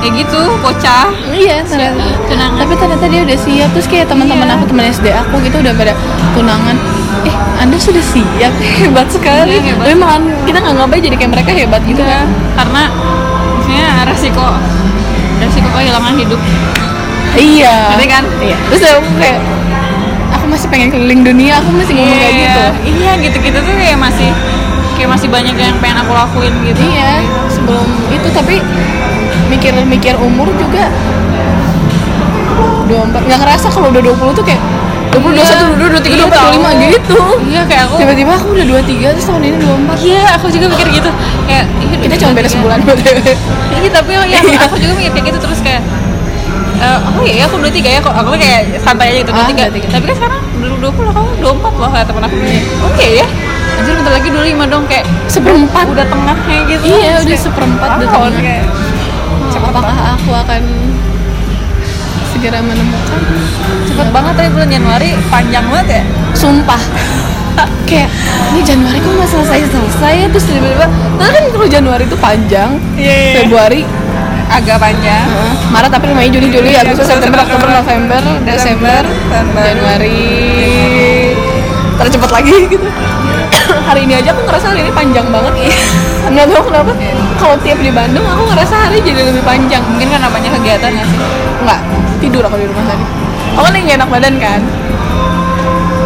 [SPEAKER 1] ya gitu bocah.
[SPEAKER 2] Iya ternyata.
[SPEAKER 1] tunangan.
[SPEAKER 2] Tapi ternyata dia udah siap. Terus kayak teman-teman
[SPEAKER 1] Iya.
[SPEAKER 2] aku teman SD aku gitu udah pada tunangan. Eh anda sudah siap? Hebat sekali.
[SPEAKER 1] Iya, hebat.
[SPEAKER 2] malah kita nggak ngapain jadi kayak mereka hebat gitu
[SPEAKER 1] Iya,
[SPEAKER 2] kan.
[SPEAKER 1] karena maksudnya resiko resiko kehilangan hidup
[SPEAKER 2] iya.
[SPEAKER 1] Ngerti kan?
[SPEAKER 2] iya. Terus aku kayak aku masih pengen keliling dunia aku masih ngomong kayak gitu.
[SPEAKER 1] Iya gitu-gitu tuh kayak masih kayak masih banyak yang pengen aku lakuin gitu.
[SPEAKER 2] Iya sebelum itu tapi mikir-mikir umur juga. 24 nggak ngerasa kalau udah 20 tuh kayak 20,
[SPEAKER 1] Iya,
[SPEAKER 2] 21, 22, 23,
[SPEAKER 1] iya
[SPEAKER 2] 24, 25
[SPEAKER 1] tahu.
[SPEAKER 2] gitu.
[SPEAKER 1] Iya kayak aku
[SPEAKER 2] tiba-tiba aku udah 23 terus tahun ini 24
[SPEAKER 1] iya aku juga mikir gitu. Kayak iya,
[SPEAKER 2] kita cuma beda
[SPEAKER 1] 23.
[SPEAKER 2] sebulan
[SPEAKER 1] iya tapi ya aku, aku juga mikir kayak gitu terus kayak eh, oh iya aku 23 ya kok aku kayak santai aja gitu
[SPEAKER 2] Ah,
[SPEAKER 1] 23
[SPEAKER 2] 23.
[SPEAKER 1] tapi kan sekarang belum 20 kamu 24 loh kayak temen aku oh iya ya? Anjir bentar lagi 25 dong kayak
[SPEAKER 2] seperempat.
[SPEAKER 1] udah tengahnya gitu.
[SPEAKER 2] Iya udah
[SPEAKER 1] kayak,
[SPEAKER 2] seperempat udah tengah.
[SPEAKER 1] kayak
[SPEAKER 2] apakah aku akan segera menemukan?
[SPEAKER 1] Cepet banget tapi bulan Januari panjang banget ya?
[SPEAKER 2] Sumpah. Kayak ini Januari kok nggak selesai selesai ya? Terus tiba-tiba nah kan kalau Januari itu panjang
[SPEAKER 1] Iya, iya.
[SPEAKER 2] Februari
[SPEAKER 1] agak panjang
[SPEAKER 2] Heeh. Maret, April, Mei, Juni, Juli, Agustus, September, Oktober, November, Desember. Januari tercepat lagi gitu. hari ini aja aku ngerasa hari ini panjang banget ya. Nggak tahu kenapa. Kalau tiap di Bandung aku ngerasa hari jadi lebih panjang.
[SPEAKER 1] mungkin kan namanya kegiatan ya sih
[SPEAKER 2] Enggak, tidur aku di rumah tadi. Aku kan lagi nggak enak badan kan.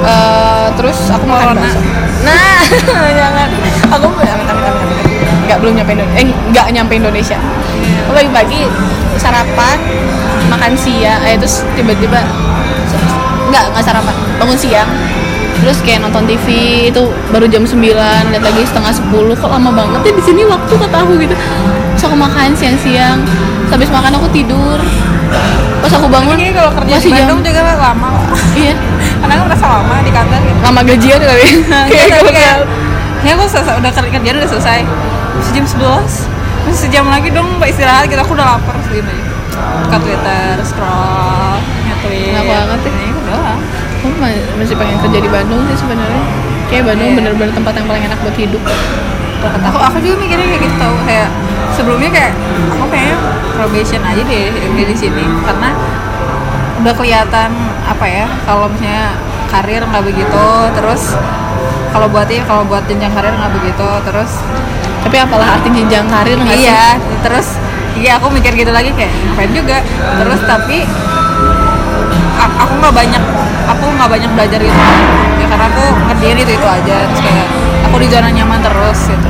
[SPEAKER 2] Eh, terus aku makan bakso. Nah, jangan. Aku amit amit amit amit. Enggak belum nyampe Indonesia. Eh, enggak nyampe Indonesia. Pagi-pagi sarapan, makan siang, eh terus tiba-tiba enggak enggak sarapan, bangun siang. Terus kayak nonton TV itu baru jam 9, lihat lagi setengah 10 Kok lama banget ya di sini waktu kata aku gitu. Terus aku makan siang-siang Habis makan aku tidur. Pas aku bangun
[SPEAKER 1] Kayaknya kalau kerja
[SPEAKER 2] masih
[SPEAKER 1] di
[SPEAKER 2] jam
[SPEAKER 1] Bandung juga lama.
[SPEAKER 2] Iya.
[SPEAKER 1] Karena aku merasa lama di kantor gitu.
[SPEAKER 2] Lama gajian kali
[SPEAKER 1] Iya,
[SPEAKER 2] kayak
[SPEAKER 1] tapi kayak ya aku selesai, udah ker- kerjaan udah selesai. Terus jam 11 terus sejam lagi dong mbak istirahat. Gitu aku udah lapar segini aja buka twitter scroll nge-tweet.
[SPEAKER 2] Enak banget ya.
[SPEAKER 1] Itu doang
[SPEAKER 2] aku ma- masih pengen kerja di Bandung sih sebenarnya. Kayak Bandung
[SPEAKER 1] Iya.
[SPEAKER 2] bener-bener tempat yang paling enak buat hidup.
[SPEAKER 1] Aku aku juga mikirnya kayak gitu. Tau kayak sebelumnya kayak aku kayaknya probation aja deh di, di sini. Karena udah kelihatan apa ya kalau misalnya karir nggak begitu terus kalau buat ini kalau buat jenjang karir nggak begitu terus
[SPEAKER 2] tapi apalah arti jenjang karir nggak sih?
[SPEAKER 1] iya terus iya aku mikir gitu lagi kayak ngapain juga. Terus tapi aku nggak banyak aku nggak banyak belajar gitu. Ya karena aku ngerjain itu itu aja terus kayak aku di zona nyaman terus gitu.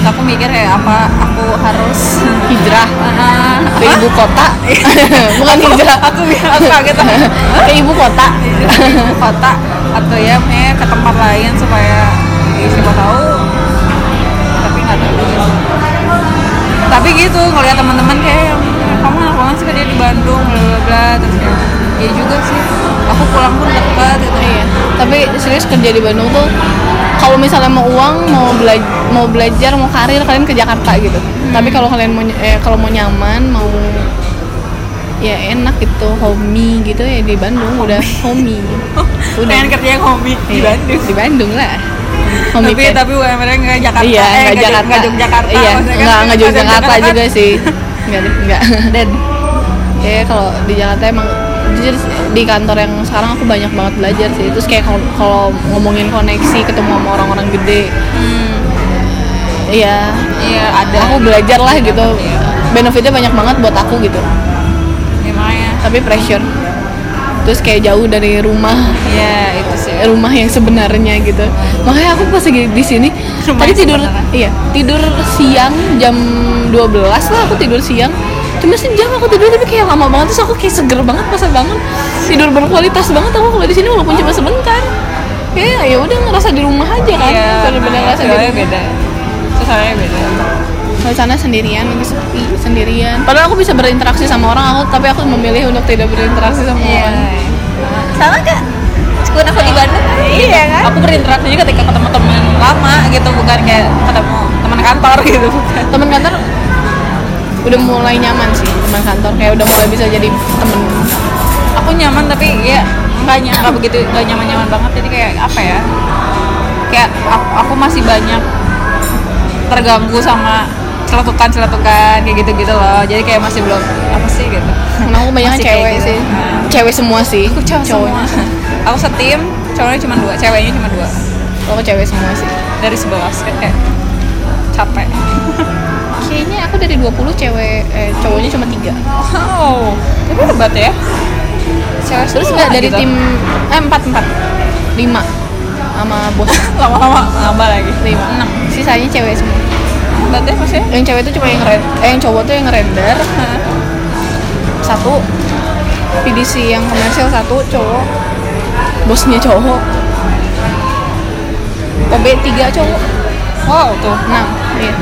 [SPEAKER 1] Terus aku mikir kayak apa aku harus
[SPEAKER 2] hijrah.
[SPEAKER 1] Ah,
[SPEAKER 2] ke ibu kota. Bukan hijrah
[SPEAKER 1] aku aku kaget
[SPEAKER 2] ke ibu kota.
[SPEAKER 1] Ke ibu kota atau ya ke tempat lain supaya ya, siapa tahu nggak sih. tapi gitu ngeliat teman-teman kayak yang kamu enak banget sih kerja di Bandung bla bla bla terus kayak ya juga sih aku pulang pun dekat gitu.
[SPEAKER 2] Iya. Tapi serius kerja di Bandung tuh kalau misalnya mau uang mau belajar mau belajar mau karir kalian ke Jakarta gitu. Tapi kalau kalian mau eh, kalau mau nyaman mau ya enak gitu homey gitu ya di Bandung udah homey. udah
[SPEAKER 1] pengen kerja yang hobi di
[SPEAKER 2] Iya,
[SPEAKER 1] Bandung.
[SPEAKER 2] di Bandung lah
[SPEAKER 1] tapi tapi UMR nggak Jakarta.
[SPEAKER 2] Iya
[SPEAKER 1] eh,
[SPEAKER 2] nggak Jakarta.
[SPEAKER 1] nggak Yogyakarta
[SPEAKER 2] iya
[SPEAKER 1] kan?
[SPEAKER 2] nggak nggak Yogyakarta juga sih. Nggak deh nggak.
[SPEAKER 1] Dan?
[SPEAKER 2] Ya kalau di Jakarta emang jujur di kantor yang sekarang aku banyak banget belajar sih. Terus kayak kalau ngomongin koneksi ketemu sama orang-orang gede. Iya,
[SPEAKER 1] iya ada.
[SPEAKER 2] Aku belajar lah gitu.
[SPEAKER 1] Iya.
[SPEAKER 2] Benefitnya banyak banget buat aku gitu.
[SPEAKER 1] Ya,
[SPEAKER 2] Tapi pressure. Terus kayak jauh dari rumah,
[SPEAKER 1] Iya itu sih.
[SPEAKER 2] Rumah yang sebenarnya gitu. Makanya lagi di sini
[SPEAKER 1] Rumah
[SPEAKER 2] tadi tidur
[SPEAKER 1] sebenarnya.
[SPEAKER 2] iya, tidur siang jam 12 lah aku tidur siang. Cuma sejam aku tidur tapi kayak lama banget terus aku kayak seger banget pas bangun. Tidur berkualitas banget aku kalau di sini walaupun cuma sebentar. Ya ya udah ngerasa di rumah aja kan.
[SPEAKER 1] Iya
[SPEAKER 2] Bener-bener ngerasa di rumah.
[SPEAKER 1] beda Suasananya beda
[SPEAKER 2] Kalau sana sendirian lagi sepi sendirian. Padahal aku bisa berinteraksi sama orang aku, tapi aku memilih untuk tidak berinteraksi sama
[SPEAKER 1] Iya
[SPEAKER 2] orang.
[SPEAKER 1] Sama kak Sekuen aku di Bandung. Iya kan? Aku berinteraksi juga ketika ketemu teman lama gitu Bukan kayak ketemu teman kantor gitu
[SPEAKER 2] Teman kantor udah mulai nyaman sih teman kantor kayak udah mulai bisa jadi temen.
[SPEAKER 1] Aku nyaman tapi ya nggak ny- nggak begitu nggak nyaman nyaman banget. Jadi kayak apa ya? Kayak aku, aku masih banyak terganggu sama celetukan celetukan kayak gitu gitu loh. Jadi kayak masih belum apa sih gitu.
[SPEAKER 2] Karena aku banyak cewek
[SPEAKER 1] gitu.
[SPEAKER 2] sih.
[SPEAKER 1] Hmm.
[SPEAKER 2] cewek semua sih
[SPEAKER 1] Aku cewek semua. Aku setim cowoknya cuma dua ceweknya cuma dua.
[SPEAKER 2] Aku cewek semua sih.
[SPEAKER 1] dari sebelas kan kayak capek.
[SPEAKER 2] Kayaknya aku dari 20 cewek eh, cowoknya cuma tiga.
[SPEAKER 1] wow tapi hebat ya. Cewek
[SPEAKER 2] Terus nggak dari
[SPEAKER 1] gitu.
[SPEAKER 2] tim eh empat empat. Lima. Sama bos.
[SPEAKER 1] Lama-lama nambah lagi.
[SPEAKER 2] Lima.
[SPEAKER 1] Enam.
[SPEAKER 2] Sisanya cewek semua.
[SPEAKER 1] Hebat ya maksudnya
[SPEAKER 2] yang cewek itu cuma yang red eh yang cowok tuh yang render. Satu. PDC yang komersial satu cowok bosnya cowok OB tiga cowok
[SPEAKER 1] wow tuh
[SPEAKER 2] enam iya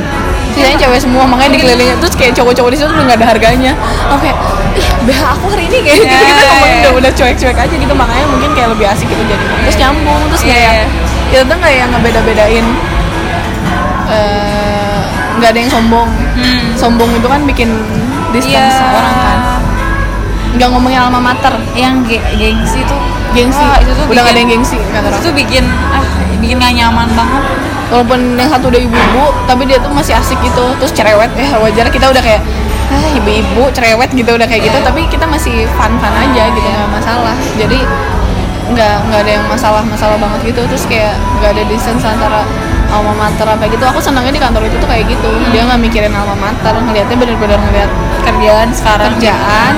[SPEAKER 2] sisanya cewek semua makanya dikelilingin terus kayak cowok-cowok di situ udah nggak ada harganya oke ih BH aku hari ini kayak gitu
[SPEAKER 1] Ya,
[SPEAKER 2] kita
[SPEAKER 1] ya.
[SPEAKER 2] udah udah cuek-cuek aja gitu makanya mungkin kayak lebih asik gitu jadi terus nyambung terus kayak
[SPEAKER 1] iya.
[SPEAKER 2] itu tuh nggak yang ngebeda-bedain nggak ada yang sombong
[SPEAKER 1] Hmm.
[SPEAKER 2] sombong itu kan bikin distance
[SPEAKER 1] Iya.
[SPEAKER 2] orang kan nggak ngomongin alma mater.
[SPEAKER 1] Yang ge- gengsi tuh
[SPEAKER 2] gengsi.
[SPEAKER 1] Wah, itu tuh
[SPEAKER 2] udah nggak ada yang gengsi kata
[SPEAKER 1] itu tuh bikin ah bikin gak nyaman banget.
[SPEAKER 2] Walaupun yang satu udah ibu-ibu tapi dia tuh masih asik gitu terus cerewet ya wajar. Kita udah kayak ah ibu-ibu cerewet gitu udah kayak gitu. Tapi kita masih fun-fun aja gitu nggak masalah. Jadi nggak nggak ada yang masalah-masalah banget gitu. Terus kayak nggak ada distance antara alma mater apa gitu. Aku senangnya di kantor itu tuh kayak gitu. Dia nggak mikirin alma mater ngelihatnya bener-bener ngeliat
[SPEAKER 1] kerjaan sekarang
[SPEAKER 2] kerjaan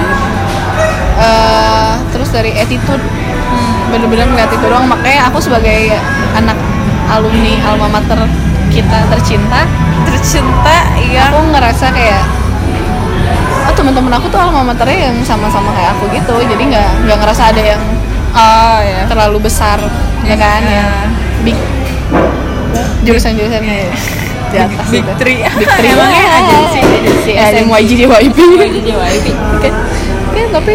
[SPEAKER 2] eh, terus dari attitude. Bener-bener ngeliat itu doang. Makanya aku sebagai anak alumni alma mater kita tercinta
[SPEAKER 1] tercinta iya.
[SPEAKER 2] aku ngerasa kayak oh teman-teman aku tuh alma maternya yang sama-sama kayak aku gitu. Jadi nggak nggak ngerasa ada yang
[SPEAKER 1] oh ya
[SPEAKER 2] terlalu besar ya kan?
[SPEAKER 1] Iya.
[SPEAKER 2] ya big jurusan-jurusan di atas
[SPEAKER 1] Big. Three.
[SPEAKER 2] big three.
[SPEAKER 1] Emangnya
[SPEAKER 2] banget
[SPEAKER 1] agensi, agensi,
[SPEAKER 2] SMYG JYP
[SPEAKER 1] JYP
[SPEAKER 2] kan kan tapi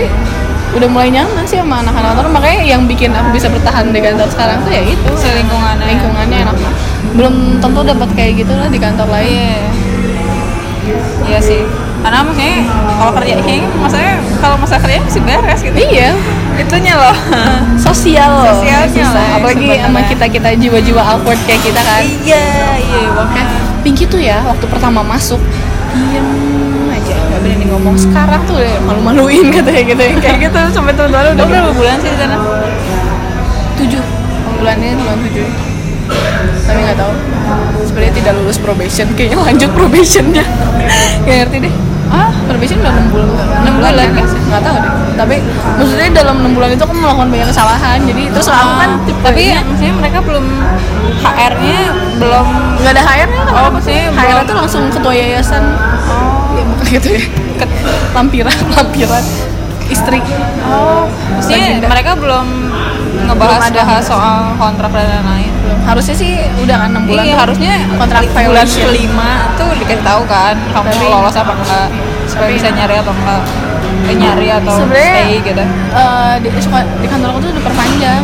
[SPEAKER 2] udah mulai nyaman sih sama anak-anak kantor makanya yang bikin aku bisa bertahan di kantor sekarang tuh ya itu.
[SPEAKER 1] Selingkungannya.
[SPEAKER 2] Lingkungannya enak. Belum tentu dapat kayak gitu lah di kantor lain.
[SPEAKER 1] Iya. Iya sih. Karena maksudnya kalau kerja kayaknya maksudnya kalau masa kerja masih beres gitu.
[SPEAKER 2] Iya.
[SPEAKER 1] Itunya loh.
[SPEAKER 2] Sosial loh.
[SPEAKER 1] Sosialnya lah
[SPEAKER 2] apalagi sama kita kita jiwa-jiwa awkward kayak kita kan.
[SPEAKER 1] Iya iya
[SPEAKER 2] kan Pinky tuh ya waktu pertama masuk diem berani ngomong sekarang tuh udah malu-maluin katanya gitu. Kayak gitu sampai teman-teman udah
[SPEAKER 1] udah berapa bulan sih di sana?
[SPEAKER 2] Tujuh. Bulannya bulan tujuh. Tapi nggak tahu. Sebenarnya tidak lulus probation kayaknya lanjut probationnya. Nggak ngerti deh. Ah probation udah enam bulan. Enam bulan
[SPEAKER 1] bulan.
[SPEAKER 2] kan nggak tahu deh. Tapi maksudnya dalam enam bulan itu aku melakukan banyak kesalahan. Jadi terus aku kan tipe
[SPEAKER 1] tapi maksudnya mereka belum HR-nya belum
[SPEAKER 2] nggak ada HR nya kan
[SPEAKER 1] Oh, maksudnya?
[SPEAKER 2] HR tuh langsung ketua yayasan. Oh ya bukan gitu ya. Ke, lampiran lampiran istri.
[SPEAKER 1] Oh maksudnya
[SPEAKER 2] Legenda.
[SPEAKER 1] mereka belum ngebahas
[SPEAKER 2] Belum ada.
[SPEAKER 1] bahas soal kontrak dan lain-lain?
[SPEAKER 2] Belum. harusnya sih udah kan enam bulan
[SPEAKER 1] iya harusnya
[SPEAKER 2] kontrak
[SPEAKER 1] bulan kelima tuh dikasih tahu kan kamu
[SPEAKER 2] Tapi-
[SPEAKER 1] lolos apa enggak supaya
[SPEAKER 2] tapi-
[SPEAKER 1] bisa nyari atau enggak eh, nyari atau
[SPEAKER 2] Sebenarnya-
[SPEAKER 1] stay gitu.
[SPEAKER 2] Eh, di, di kantor aku tuh diperpanjang.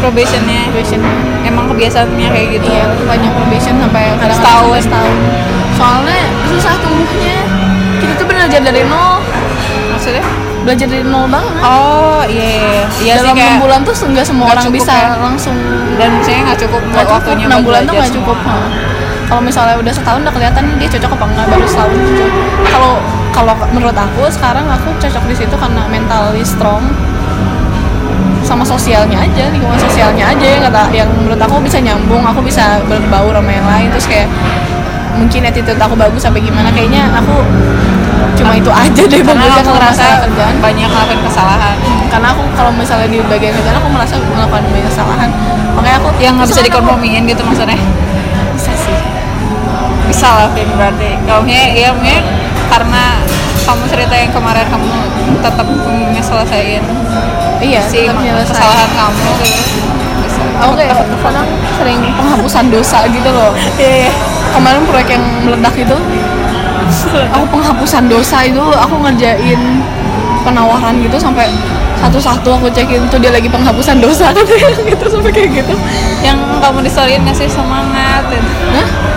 [SPEAKER 1] Probationnya.
[SPEAKER 2] Probation.
[SPEAKER 1] Emang kebiasaannya kayak gitu?
[SPEAKER 2] Iya, panjang probation sampai kadang
[SPEAKER 1] Setahun.
[SPEAKER 2] setahun. Soalnya susah tumbuhnya. Kita tuh belajar dari nol,
[SPEAKER 1] maksudnya
[SPEAKER 2] belajar dari nol banget.
[SPEAKER 1] oh iya iya, iya sih
[SPEAKER 2] Dalam enam bulan tuh nggak semua orang bisa
[SPEAKER 1] ya.
[SPEAKER 2] langsung
[SPEAKER 1] dan misalnya nggak cukup
[SPEAKER 2] cukup.
[SPEAKER 1] waktunya
[SPEAKER 2] Enam bulan tuh nggak cukup. Kalau misalnya udah setahun udah kelihatan dia cocok apa enggak baru setahun gitu. Kalau kalau menurut aku sekarang aku cocok di situ karena mentally strong sama sosialnya aja lingkungan sosialnya aja yang kata yang menurut aku bisa nyambung aku bisa berbaur sama yang lain terus kayak mungkin attitude aku bagus sampai gimana kayaknya aku cuma itu aja deh
[SPEAKER 1] karena
[SPEAKER 2] bagusnya
[SPEAKER 1] aku ngerasa
[SPEAKER 2] masalah kerjaan
[SPEAKER 1] banyak ngelakuin kesalahan.
[SPEAKER 2] Karena aku kalau misalnya di bagian kerjaan aku merasa melakukan banyak kesalahan. Makanya aku
[SPEAKER 1] yang nggak bisa
[SPEAKER 2] kan aku-
[SPEAKER 1] dikompromiin gitu maksudnya?
[SPEAKER 2] Bisa sih.
[SPEAKER 1] Bisa lah Vin, berarti. Kalau ya mungkin karena kamu cerita yang kemarin kamu tetap nyelesain
[SPEAKER 2] iya
[SPEAKER 1] si kesalahan kamu gitu
[SPEAKER 2] aku kayak kadang sering penghapusan dosa gitu loh. Iya kemarin proyek yang meledak itu aku penghapusan dosa itu aku ngerjain penawaran gitu sampai satu-satu aku cekin tuh dia lagi penghapusan dosa katanya gitu sampai kayak gitu.
[SPEAKER 1] Yang kamu disoriin ngasih semangat. Gitu.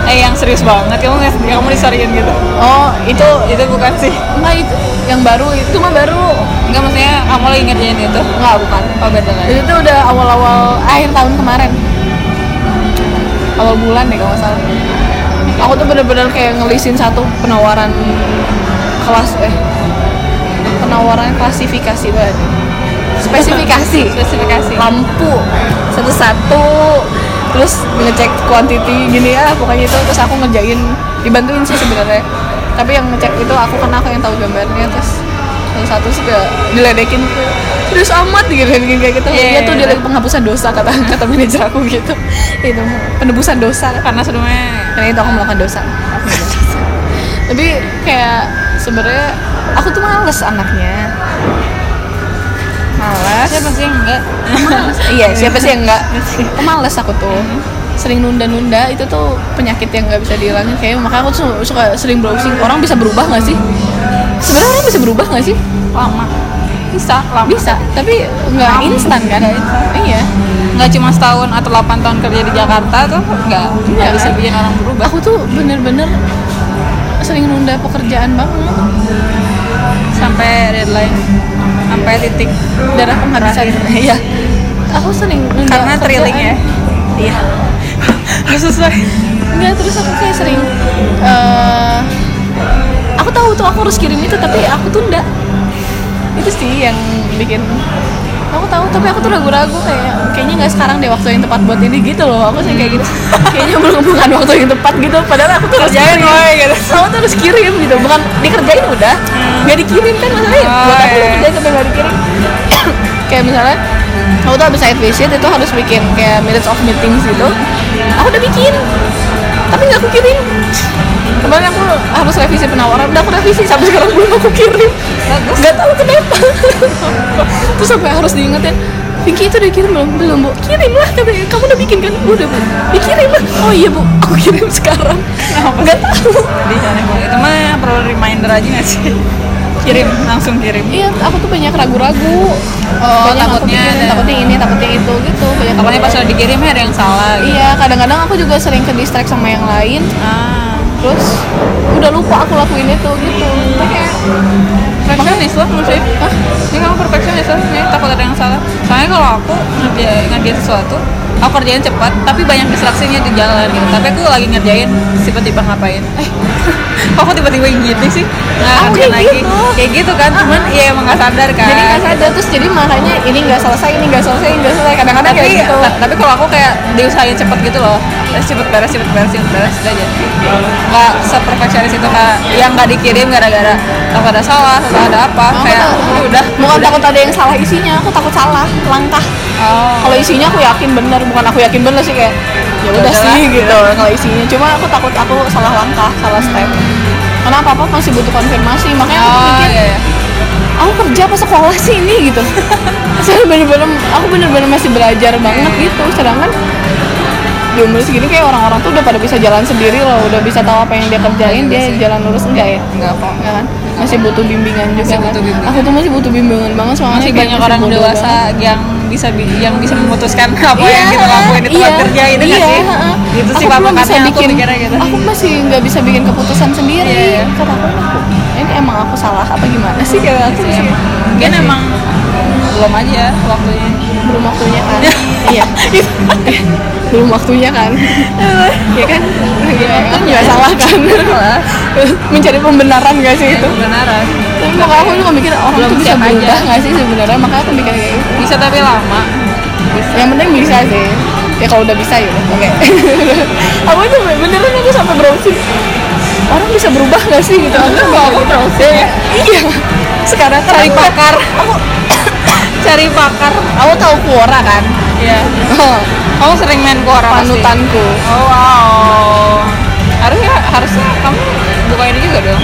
[SPEAKER 1] eh yang serius banget kamu ngas kamu disoriin gitu?
[SPEAKER 2] Oh itu
[SPEAKER 1] itu bukan sih.
[SPEAKER 2] enggak itu yang baru itu mah baru.
[SPEAKER 1] Enggak maksudnya kamu lagi ngerjain itu?
[SPEAKER 2] Enggak bukan.
[SPEAKER 1] Oh beda lagi.
[SPEAKER 2] Itu tuh udah awal-awal akhir tahun kemarin. Awal bulan deh kalau salah bener-bener kayak ngelisin satu penawaran kelas eh penawaran klasifikasi banget. Spesifikasi.
[SPEAKER 1] Spesifikasi.
[SPEAKER 2] Lampu satu-satu terus ngecek quantity gini ya pokoknya itu. Terus aku ngerjain dibantuin sih sebenarnya. Tapi yang ngecek itu aku karena aku yang tahu gambarnya terus satu-satu sih kayak diledekin tuh terus amat gitu kayak gitu.
[SPEAKER 1] Iya,
[SPEAKER 2] dia tuh
[SPEAKER 1] iya.
[SPEAKER 2] dia lagi penghapusan dosa kata kata manajer aku gitu. Itu penebusan dosa.
[SPEAKER 1] Karena sebelumnya
[SPEAKER 2] karena itu aku melakukan dosa. Tapi kayak sebenarnya aku tuh males anaknya. Males.
[SPEAKER 1] Siapa sih yang enggak?
[SPEAKER 2] Iya siapa sih yang enggak? Males aku tuh. Sering nunda-nunda itu tuh penyakit yang nggak bisa dihilangin. Kayak makanya aku tuh suka sering browsing. Orang bisa berubah nggak sih sebenarnya orang bisa berubah nggak sih?
[SPEAKER 1] Lama. Bisa lama.
[SPEAKER 2] Bisa tapi nggak instan kan?
[SPEAKER 1] Nggak instan.
[SPEAKER 2] iya.
[SPEAKER 1] Nggak cuma setahun atau 8 tahun kerja di Jakarta tuh nggak nggak
[SPEAKER 2] Iya.
[SPEAKER 1] bisa bikin orang berubah.
[SPEAKER 2] Aku tuh bener-bener sering nunda pekerjaan banget.
[SPEAKER 1] Sampai deadline sampai titik
[SPEAKER 2] darah penghabisan. iya. Aku sering nunda
[SPEAKER 1] karena thrilling ya?
[SPEAKER 2] Iya.
[SPEAKER 1] Nggak sesuai
[SPEAKER 2] Enggak, terus aku kayak sering eh Aku tahu tuh aku harus kirim itu tapi aku tunda Itu sih yang bikin Aku tahu tapi aku tuh ragu-ragu kayak Kayaknya nggak sekarang deh waktu yang tepat buat ini gitu loh. Aku sih kayak gitu. Kayaknya belum bukan waktu yang tepat gitu. Padahal aku tuh harus
[SPEAKER 1] Kerjain,
[SPEAKER 2] kirim.
[SPEAKER 1] gitu.
[SPEAKER 2] Aku tuh harus kirim gitu. Bukan dikerjain udah Nggak dikirim kan masalahnya?
[SPEAKER 1] Oh,
[SPEAKER 2] Buat aku
[SPEAKER 1] iya.
[SPEAKER 2] udah kerjain tapi nggak dikirim. Kayak misalnya Aku tuh habis side visit itu harus bikin kayak minutes of meetings gitu. Aku udah bikin tapi nggak aku kirim kemarin aku harus revisi penawaran. Udah aku revisi sampai sekarang belum aku kirim.
[SPEAKER 1] Bagus.
[SPEAKER 2] nggak tahu kenapa. Terus sampai harus diingetin Vicky itu udah kirim belum? Belum bu. Kirim lah katanya kamu udah bikin kan? Udah bu. Dikirim lah. Oh iya bu. Aku kirim sekarang. Nggak tahu.
[SPEAKER 1] Di sana itu mah perlu reminder aja nggak sih? Kirim langsung kirim.
[SPEAKER 2] Iya aku tuh banyak ragu-ragu.
[SPEAKER 1] Oh,
[SPEAKER 2] banyak aku
[SPEAKER 1] takutnya
[SPEAKER 2] pikirin,
[SPEAKER 1] ada-
[SPEAKER 2] takutnya ini takutnya itu gitu. Banyak
[SPEAKER 1] Pokoknya pas udah dikirimnya ada yang salah. Gitu.
[SPEAKER 2] iya kadang-kadang aku juga sering ke distract sama yang lain.
[SPEAKER 1] Ah,
[SPEAKER 2] terus udah lupa aku lakuin itu gitu. Kayak
[SPEAKER 1] perfeksionis loh maksudnya
[SPEAKER 2] Hah?
[SPEAKER 1] ini kamu perfeksionis loh ini takut ada yang salah. Soalnya kalau aku ngerjain, ngerjain sesuatu aku kerjain cepat tapi banyak distraksinya di jalan gitu. Tapi aku lagi ngerjain tiba-tiba ngapain? Eh kok aku tiba-tiba gitu sih? Nggak
[SPEAKER 2] Aku kayak
[SPEAKER 1] lagi.
[SPEAKER 2] gitu.
[SPEAKER 1] kayak gitu kan cuman iya emang nggak sadar kan.
[SPEAKER 2] Jadi nggak sadar terus jadi makanya ini nggak selesai ini nggak selesai ini nggak selesai. Kadang-kadang kayak gitu.
[SPEAKER 1] ta- tapi kalau aku kayak diusahain cepet gitu loh. Terus cepet beres cepet beres cepet beres udah aja. Nggak seperfeksionis itu kayak yang nggak dikirim gara-gara takut ada salah atau ada apa
[SPEAKER 2] Aku
[SPEAKER 1] kayak
[SPEAKER 2] takut-
[SPEAKER 1] "Ya udah.
[SPEAKER 2] Bukan takut ada yang salah isinya aku takut salah langkah.
[SPEAKER 1] Oh.
[SPEAKER 2] Kalau isinya aku yakin bener bukan aku yakin bener sih kayak ya udah sih gitu kalau isinya. Cuma aku takut aku salah langkah salah step. Karena apa apa masih butuh konfirmasi makanya aku
[SPEAKER 1] oh
[SPEAKER 2] mikir
[SPEAKER 1] iya, iya.
[SPEAKER 2] aku kerja apa sekolah sih ini? gitu. Saya bener-bener aku bener-bener masih belajar banget gitu. Sedangkan di umur segini kayak orang-orang tuh udah pada bisa jalan sendiri loh udah bisa tahu apa yang dia kerjain
[SPEAKER 1] Iya
[SPEAKER 2] dia
[SPEAKER 1] sih.
[SPEAKER 2] jalan lurus enggak ya?
[SPEAKER 1] Enggak kok.
[SPEAKER 2] Enggak kan masih butuh bimbingan juga
[SPEAKER 1] Masih
[SPEAKER 2] kan?
[SPEAKER 1] butuh bimbingan.
[SPEAKER 2] aku tuh masih butuh bimbingan banget soalnya
[SPEAKER 1] masih banyak orang dewasa
[SPEAKER 2] banget.
[SPEAKER 1] yang bisa bi- yang bisa memutuskan apa
[SPEAKER 2] Iya,
[SPEAKER 1] yang kita lakuin tempat
[SPEAKER 2] iya,
[SPEAKER 1] kerja itu nggak
[SPEAKER 2] iya,
[SPEAKER 1] sih? Itu
[SPEAKER 2] Aku
[SPEAKER 1] sih patokannya
[SPEAKER 2] bisa
[SPEAKER 1] aku
[SPEAKER 2] bikin
[SPEAKER 1] mikirnya gitu.
[SPEAKER 2] aku masih nggak bisa bikin keputusan sendiri.
[SPEAKER 1] Iya, iya.
[SPEAKER 2] kata aku aku ini emang aku salah apa gimana sih? Kayak aku
[SPEAKER 1] Sih, emang. mungkin emang belum aja waktunya
[SPEAKER 2] belum waktunya kan? Iya. Belum waktunya kan? Ya kan? Iya, kan? nggak salah kan? Mencari pembenaran gak sih itu?
[SPEAKER 1] kebenaran
[SPEAKER 2] tapi makanya aku juga mikir orang
[SPEAKER 1] Belum
[SPEAKER 2] tuh bisa berubah nggak sih sebenarnya? Makanya aku mikir kayak gitu.
[SPEAKER 1] Bisa tapi lama.
[SPEAKER 2] Yang penting bisa sih. Ya kalau udah bisa ya oke. Aku itu? Beneran aku sampai browsing. Orang bisa berubah nggak sih gitu? Aku
[SPEAKER 1] browsing.
[SPEAKER 2] iya. Sekarang kan
[SPEAKER 1] cari pakar.
[SPEAKER 2] aku
[SPEAKER 1] cari pakar
[SPEAKER 2] aku tahu Quora kan?
[SPEAKER 1] Iya. kamu sering main Quora pasti?
[SPEAKER 2] panutanku.
[SPEAKER 1] Oh wow. Harusnya harusnya kamu buka ini juga dong.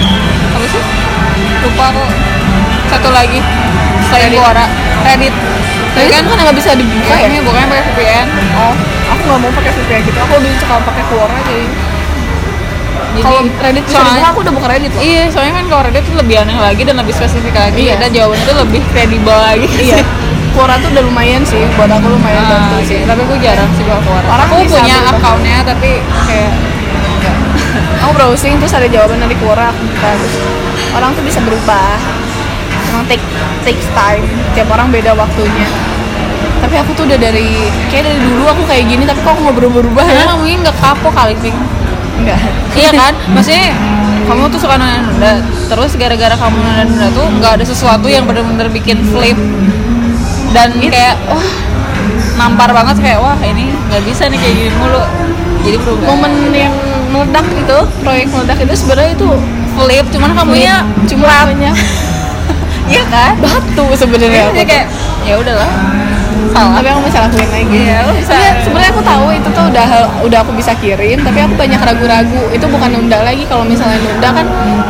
[SPEAKER 1] Apa sih? Lupa aku. Satu lagi. Selain. Quora. Reddit
[SPEAKER 2] tapi kan kan nggak bisa dibuka ya?
[SPEAKER 1] Ini bukannya pakai VPN
[SPEAKER 2] oh aku nggak mau pakai VPN gitu. Aku lebih suka pakai Quora jadi
[SPEAKER 1] jadi
[SPEAKER 2] kalau Reddit
[SPEAKER 1] soalnya-
[SPEAKER 2] aku udah buka Reddit loh
[SPEAKER 1] Iya, soalnya kan kalau Reddit tuh lebih aneh lagi dan lebih spesifik lagi
[SPEAKER 2] Iya.
[SPEAKER 1] dan jawabannya tuh lebih kredibel lagi.
[SPEAKER 2] iya Quora tuh udah lumayan sih buat aku lumayan
[SPEAKER 1] Ah,
[SPEAKER 2] bantu
[SPEAKER 1] sih.
[SPEAKER 2] sih
[SPEAKER 1] Tapi aku jarang sih bawa Quora.
[SPEAKER 2] Orang
[SPEAKER 1] aku punya akunnya tapi kayak enggak.
[SPEAKER 2] aku browsing terus ada jawaban dari Quora aku buka orang tuh bisa berubah emang take takes time tiap orang beda waktunya tapi aku tuh udah dari kayak dari dulu aku kayak gini tapi kok aku mau berubah-ubah ya
[SPEAKER 1] mungkin nggak kapok kali, Pink.
[SPEAKER 2] Enggak.
[SPEAKER 1] Iya kan? Maksudnya kamu tuh suka nunda-nunda terus gara-gara kamu nunda-nunda tuh nggak ada sesuatu yang benar-benar bikin flip. Dan
[SPEAKER 2] Itu.
[SPEAKER 1] kayak wah nampar banget. Kayak wah ini nggak bisa nih kayak gini mulu. Jadi berubah
[SPEAKER 2] momen yang meledak itu proyek meledak itu sebenarnya itu
[SPEAKER 1] flip cuman kamu ya
[SPEAKER 2] cuma
[SPEAKER 1] iya kan?
[SPEAKER 2] Batu sebenarnya.
[SPEAKER 1] Kayak ya udahlah salah.
[SPEAKER 2] Tapi aku bisa lakuin lagi.
[SPEAKER 1] Iya, lu bisa.
[SPEAKER 2] Iya, sebenarnya aku tahu itu tuh udah udah aku bisa kirim tapi aku banyak ragu-ragu. Itu bukan nunda lagi. Kalau misalnya nunda kan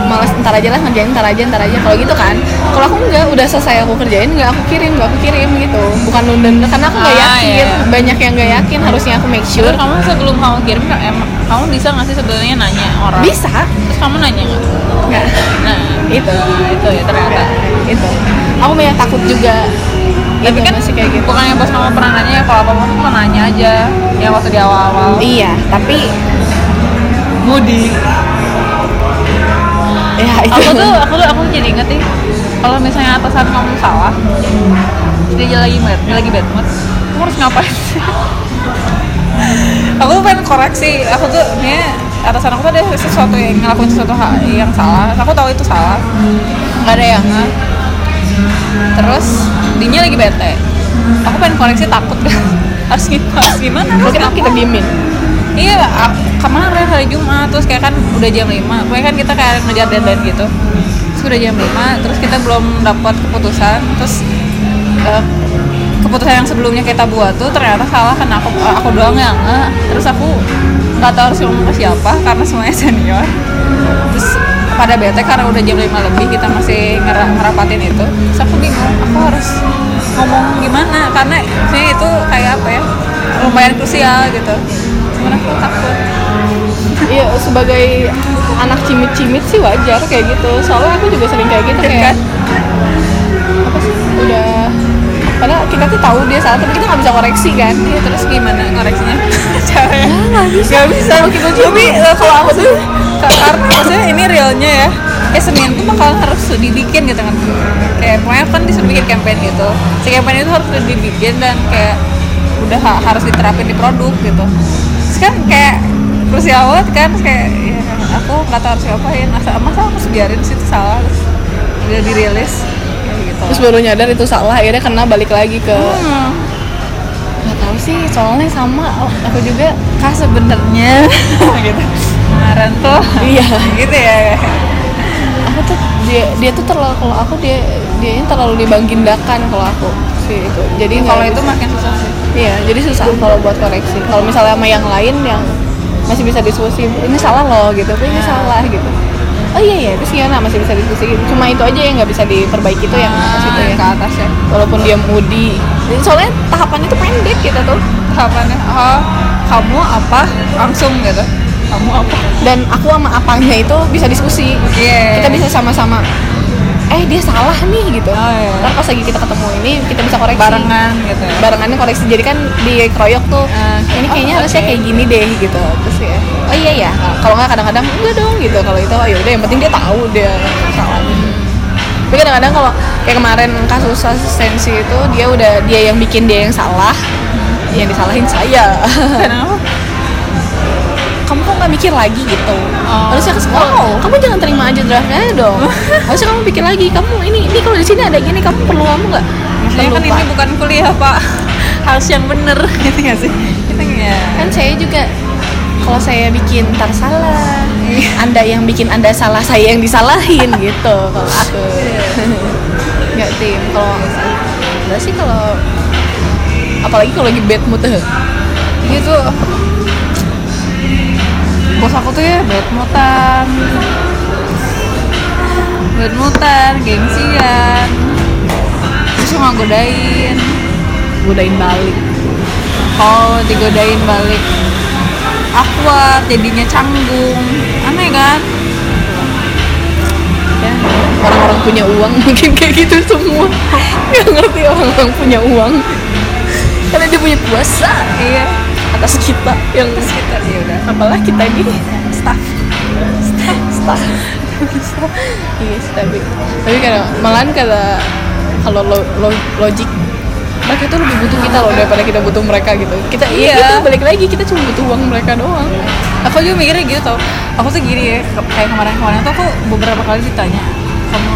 [SPEAKER 2] malas ntar aja lah ngerjain ntar aja ntar aja. Kalau gitu kan kalau aku enggak udah selesai aku kerjain nggak aku kirim nggak aku kirim gitu. Bukan nunda nunda karena aku nggak
[SPEAKER 1] Ah,
[SPEAKER 2] yakin.
[SPEAKER 1] iya.
[SPEAKER 2] banyak yang nggak yakin harusnya aku make sure.
[SPEAKER 1] Kamu sebelum kamu kirim kan emang kamu bisa nggak sih sebenarnya nanya orang?
[SPEAKER 2] Bisa.
[SPEAKER 1] Terus kamu nanya nggak?
[SPEAKER 2] Nggak.
[SPEAKER 1] Nah
[SPEAKER 2] itu.
[SPEAKER 1] itu ya ternyata.
[SPEAKER 2] Itu. Aku banyak takut juga
[SPEAKER 1] tapi
[SPEAKER 2] Itu
[SPEAKER 1] kan
[SPEAKER 2] masih kayak gitu.
[SPEAKER 1] bukannya bos kamu pernah nanya ya kalau apa apa cuma nanya aja yang waktu di awal-awal.
[SPEAKER 2] Iya tapi
[SPEAKER 1] Moody.
[SPEAKER 2] Ya itu
[SPEAKER 1] aku tuh aku tuh aku jadi inget nih kalau misalnya atasan kamu salah dia lagi bad dia lagi bad mood kamu harus ngapain sih? Aku tuh pengen koreksi aku tuh ini atasan aku tuh ada sesuatu yang ngelakuin sesuatu hal yang salah aku tahu itu salah. Nggak ada yang nggak terus dinya lagi bete. Aku pengen koreksi takut. Harus gimana harus gimana?
[SPEAKER 2] Kalau
[SPEAKER 1] harus
[SPEAKER 2] kita diemin
[SPEAKER 1] Iya, kemarin hari Jumat terus kayak kan udah jam 5 Pokoknya kan kita kayak ngejar deadline gitu. Terus udah jam 5, terus kita belum dapat keputusan. Terus eh, keputusan yang sebelumnya kita buat tuh ternyata salah karena aku aku doang yang nge. Terus aku nggak tahu harus ngomong ke siapa karena semuanya senior. Terus pada bete karena udah jam 5 lebih kita masih ngera- ngerapatin itu. Terus aku bingung, aku harus ngomong gimana? Karena saya itu kayak apa ya lumayan krusial gitu. Cuman aku takut.
[SPEAKER 2] Iya sebagai anak cimit-cimit sih wajar kayak gitu. Soalnya aku juga sering kayak gitu kayak
[SPEAKER 1] Kan?
[SPEAKER 2] apa sih udah padahal kita tuh tahu dia salah tapi kita nggak bisa koreksi kan?
[SPEAKER 1] Iya terus gimana ngoreksinya? Caranya.
[SPEAKER 2] Nggak bisa.
[SPEAKER 1] Gak bisa. Tapi eh, kalau aku tuh karena maksudnya ini realnya ya. Eh Senin tuh bakal harus dibikin gitu kan. Kayak pokoknya kan disuruh bikin campaign gitu. Si campaign itu harus dibikin dan kayak udah ha- harus diterapin di produk gitu. Terus kan kayak krusial banget kan Terus kayak ya, aku nggak tahu harus ngapain. Masa masa harus biarin sih itu salah. Terus udah dirilis kayak gitu.
[SPEAKER 2] Terus baru nyadar itu salah akhirnya kena balik lagi ke
[SPEAKER 1] Hmm.
[SPEAKER 2] nggak tahu sih soalnya sama. Aku juga
[SPEAKER 1] kak sebenarnya. Gitu kemarin tuh
[SPEAKER 2] iya
[SPEAKER 1] gitu ya
[SPEAKER 2] aku tuh dia dia tuh terlalu kalau aku dia dia terlalu dibanggindakan kalau aku sih itu jadi nggak
[SPEAKER 1] kalau itu makin susah sih
[SPEAKER 2] Iya, jadi susah kalau buat koreksi. Kalau misalnya sama yang lain yang masih bisa diskusi, ini salah loh gitu, ini
[SPEAKER 1] Ya.
[SPEAKER 2] salah gitu. Oh iya iya, terus gimana masih bisa diskusi. Cuma itu aja yang nggak bisa diperbaiki tuh yang
[SPEAKER 1] Ah,
[SPEAKER 2] atas itu ya.
[SPEAKER 1] ke atas ya
[SPEAKER 2] Walaupun dia moody. Soalnya tahapannya tuh pendek gitu tuh.
[SPEAKER 1] tahapannya oh kamu apa langsung gitu kamu apa
[SPEAKER 2] Dan aku sama apanya itu bisa diskusi.
[SPEAKER 1] Iya.
[SPEAKER 2] Kita bisa sama-sama. Eh dia salah nih gitu.
[SPEAKER 1] Oh, iya.
[SPEAKER 2] Ntar pas lagi kita ketemu ini kita bisa koreksi.
[SPEAKER 1] barengan gitu ya
[SPEAKER 2] barengannya koreksi jadi kan di kroyok tuh
[SPEAKER 1] Ah,
[SPEAKER 2] ini
[SPEAKER 1] oh,
[SPEAKER 2] kayaknya harusnya
[SPEAKER 1] oke.
[SPEAKER 2] kayak gini deh gitu terus ya oh iya ya kalau nggak kadang-kadang enggak dong gitu kalau itu oh yaudah yang penting dia tahu dia salah tapi kadang-kadang kalau kayak kemarin kasus asistensi itu dia udah dia yang bikin dia yang salah yang disalahin saya
[SPEAKER 1] kenapa
[SPEAKER 2] kamu kok nggak mikir lagi gitu?
[SPEAKER 1] Oh.
[SPEAKER 2] harusnya ke sekolah kamu jangan terima aja draftnya dong. Harusnya kamu pikir lagi kamu ini ini kalau di sini ada gini kamu perlu kamu nggak?
[SPEAKER 1] Maksudnya kan ini bukan kuliah pak. Harus yang bener. Gitu nggak sih? Kita ya
[SPEAKER 2] kan saya juga kalau saya bikin ntar salah. Anda yang bikin anda salah saya yang disalahin gitu kalau aku. Nggak tim. Kalau enggak sih kalau apalagi kalau lagi bad mood tuh
[SPEAKER 1] gitu bos aku tuh ya bad mutan bad mutan gengsian. Terus cuma godain
[SPEAKER 2] godain balik.
[SPEAKER 1] Oh digodain balik. Awkward jadinya canggung. Aneh kan?
[SPEAKER 2] Ya orang-orang punya uang mungkin kayak gitu semua. Nggak ngerti orang-orang punya uang. Karena dia punya kuasa
[SPEAKER 1] iya
[SPEAKER 2] atas kita yang
[SPEAKER 1] terus kita ya udah.
[SPEAKER 2] apalah kita ini?
[SPEAKER 1] Staff.
[SPEAKER 2] Staff. Iya sih, tapi tapi kadang malahan kata kalau lo, lo- logik mereka tuh lebih butuh kita loh daripada kita butuh mereka gitu. Kita iya
[SPEAKER 1] Iya.
[SPEAKER 2] itu balik lagi kita cuma butuh uang mereka doang.
[SPEAKER 1] Aku juga mikirnya gitu tau. Aku tuh gini ya kayak kemarin-kemarin tuh aku beberapa kali ditanya kamu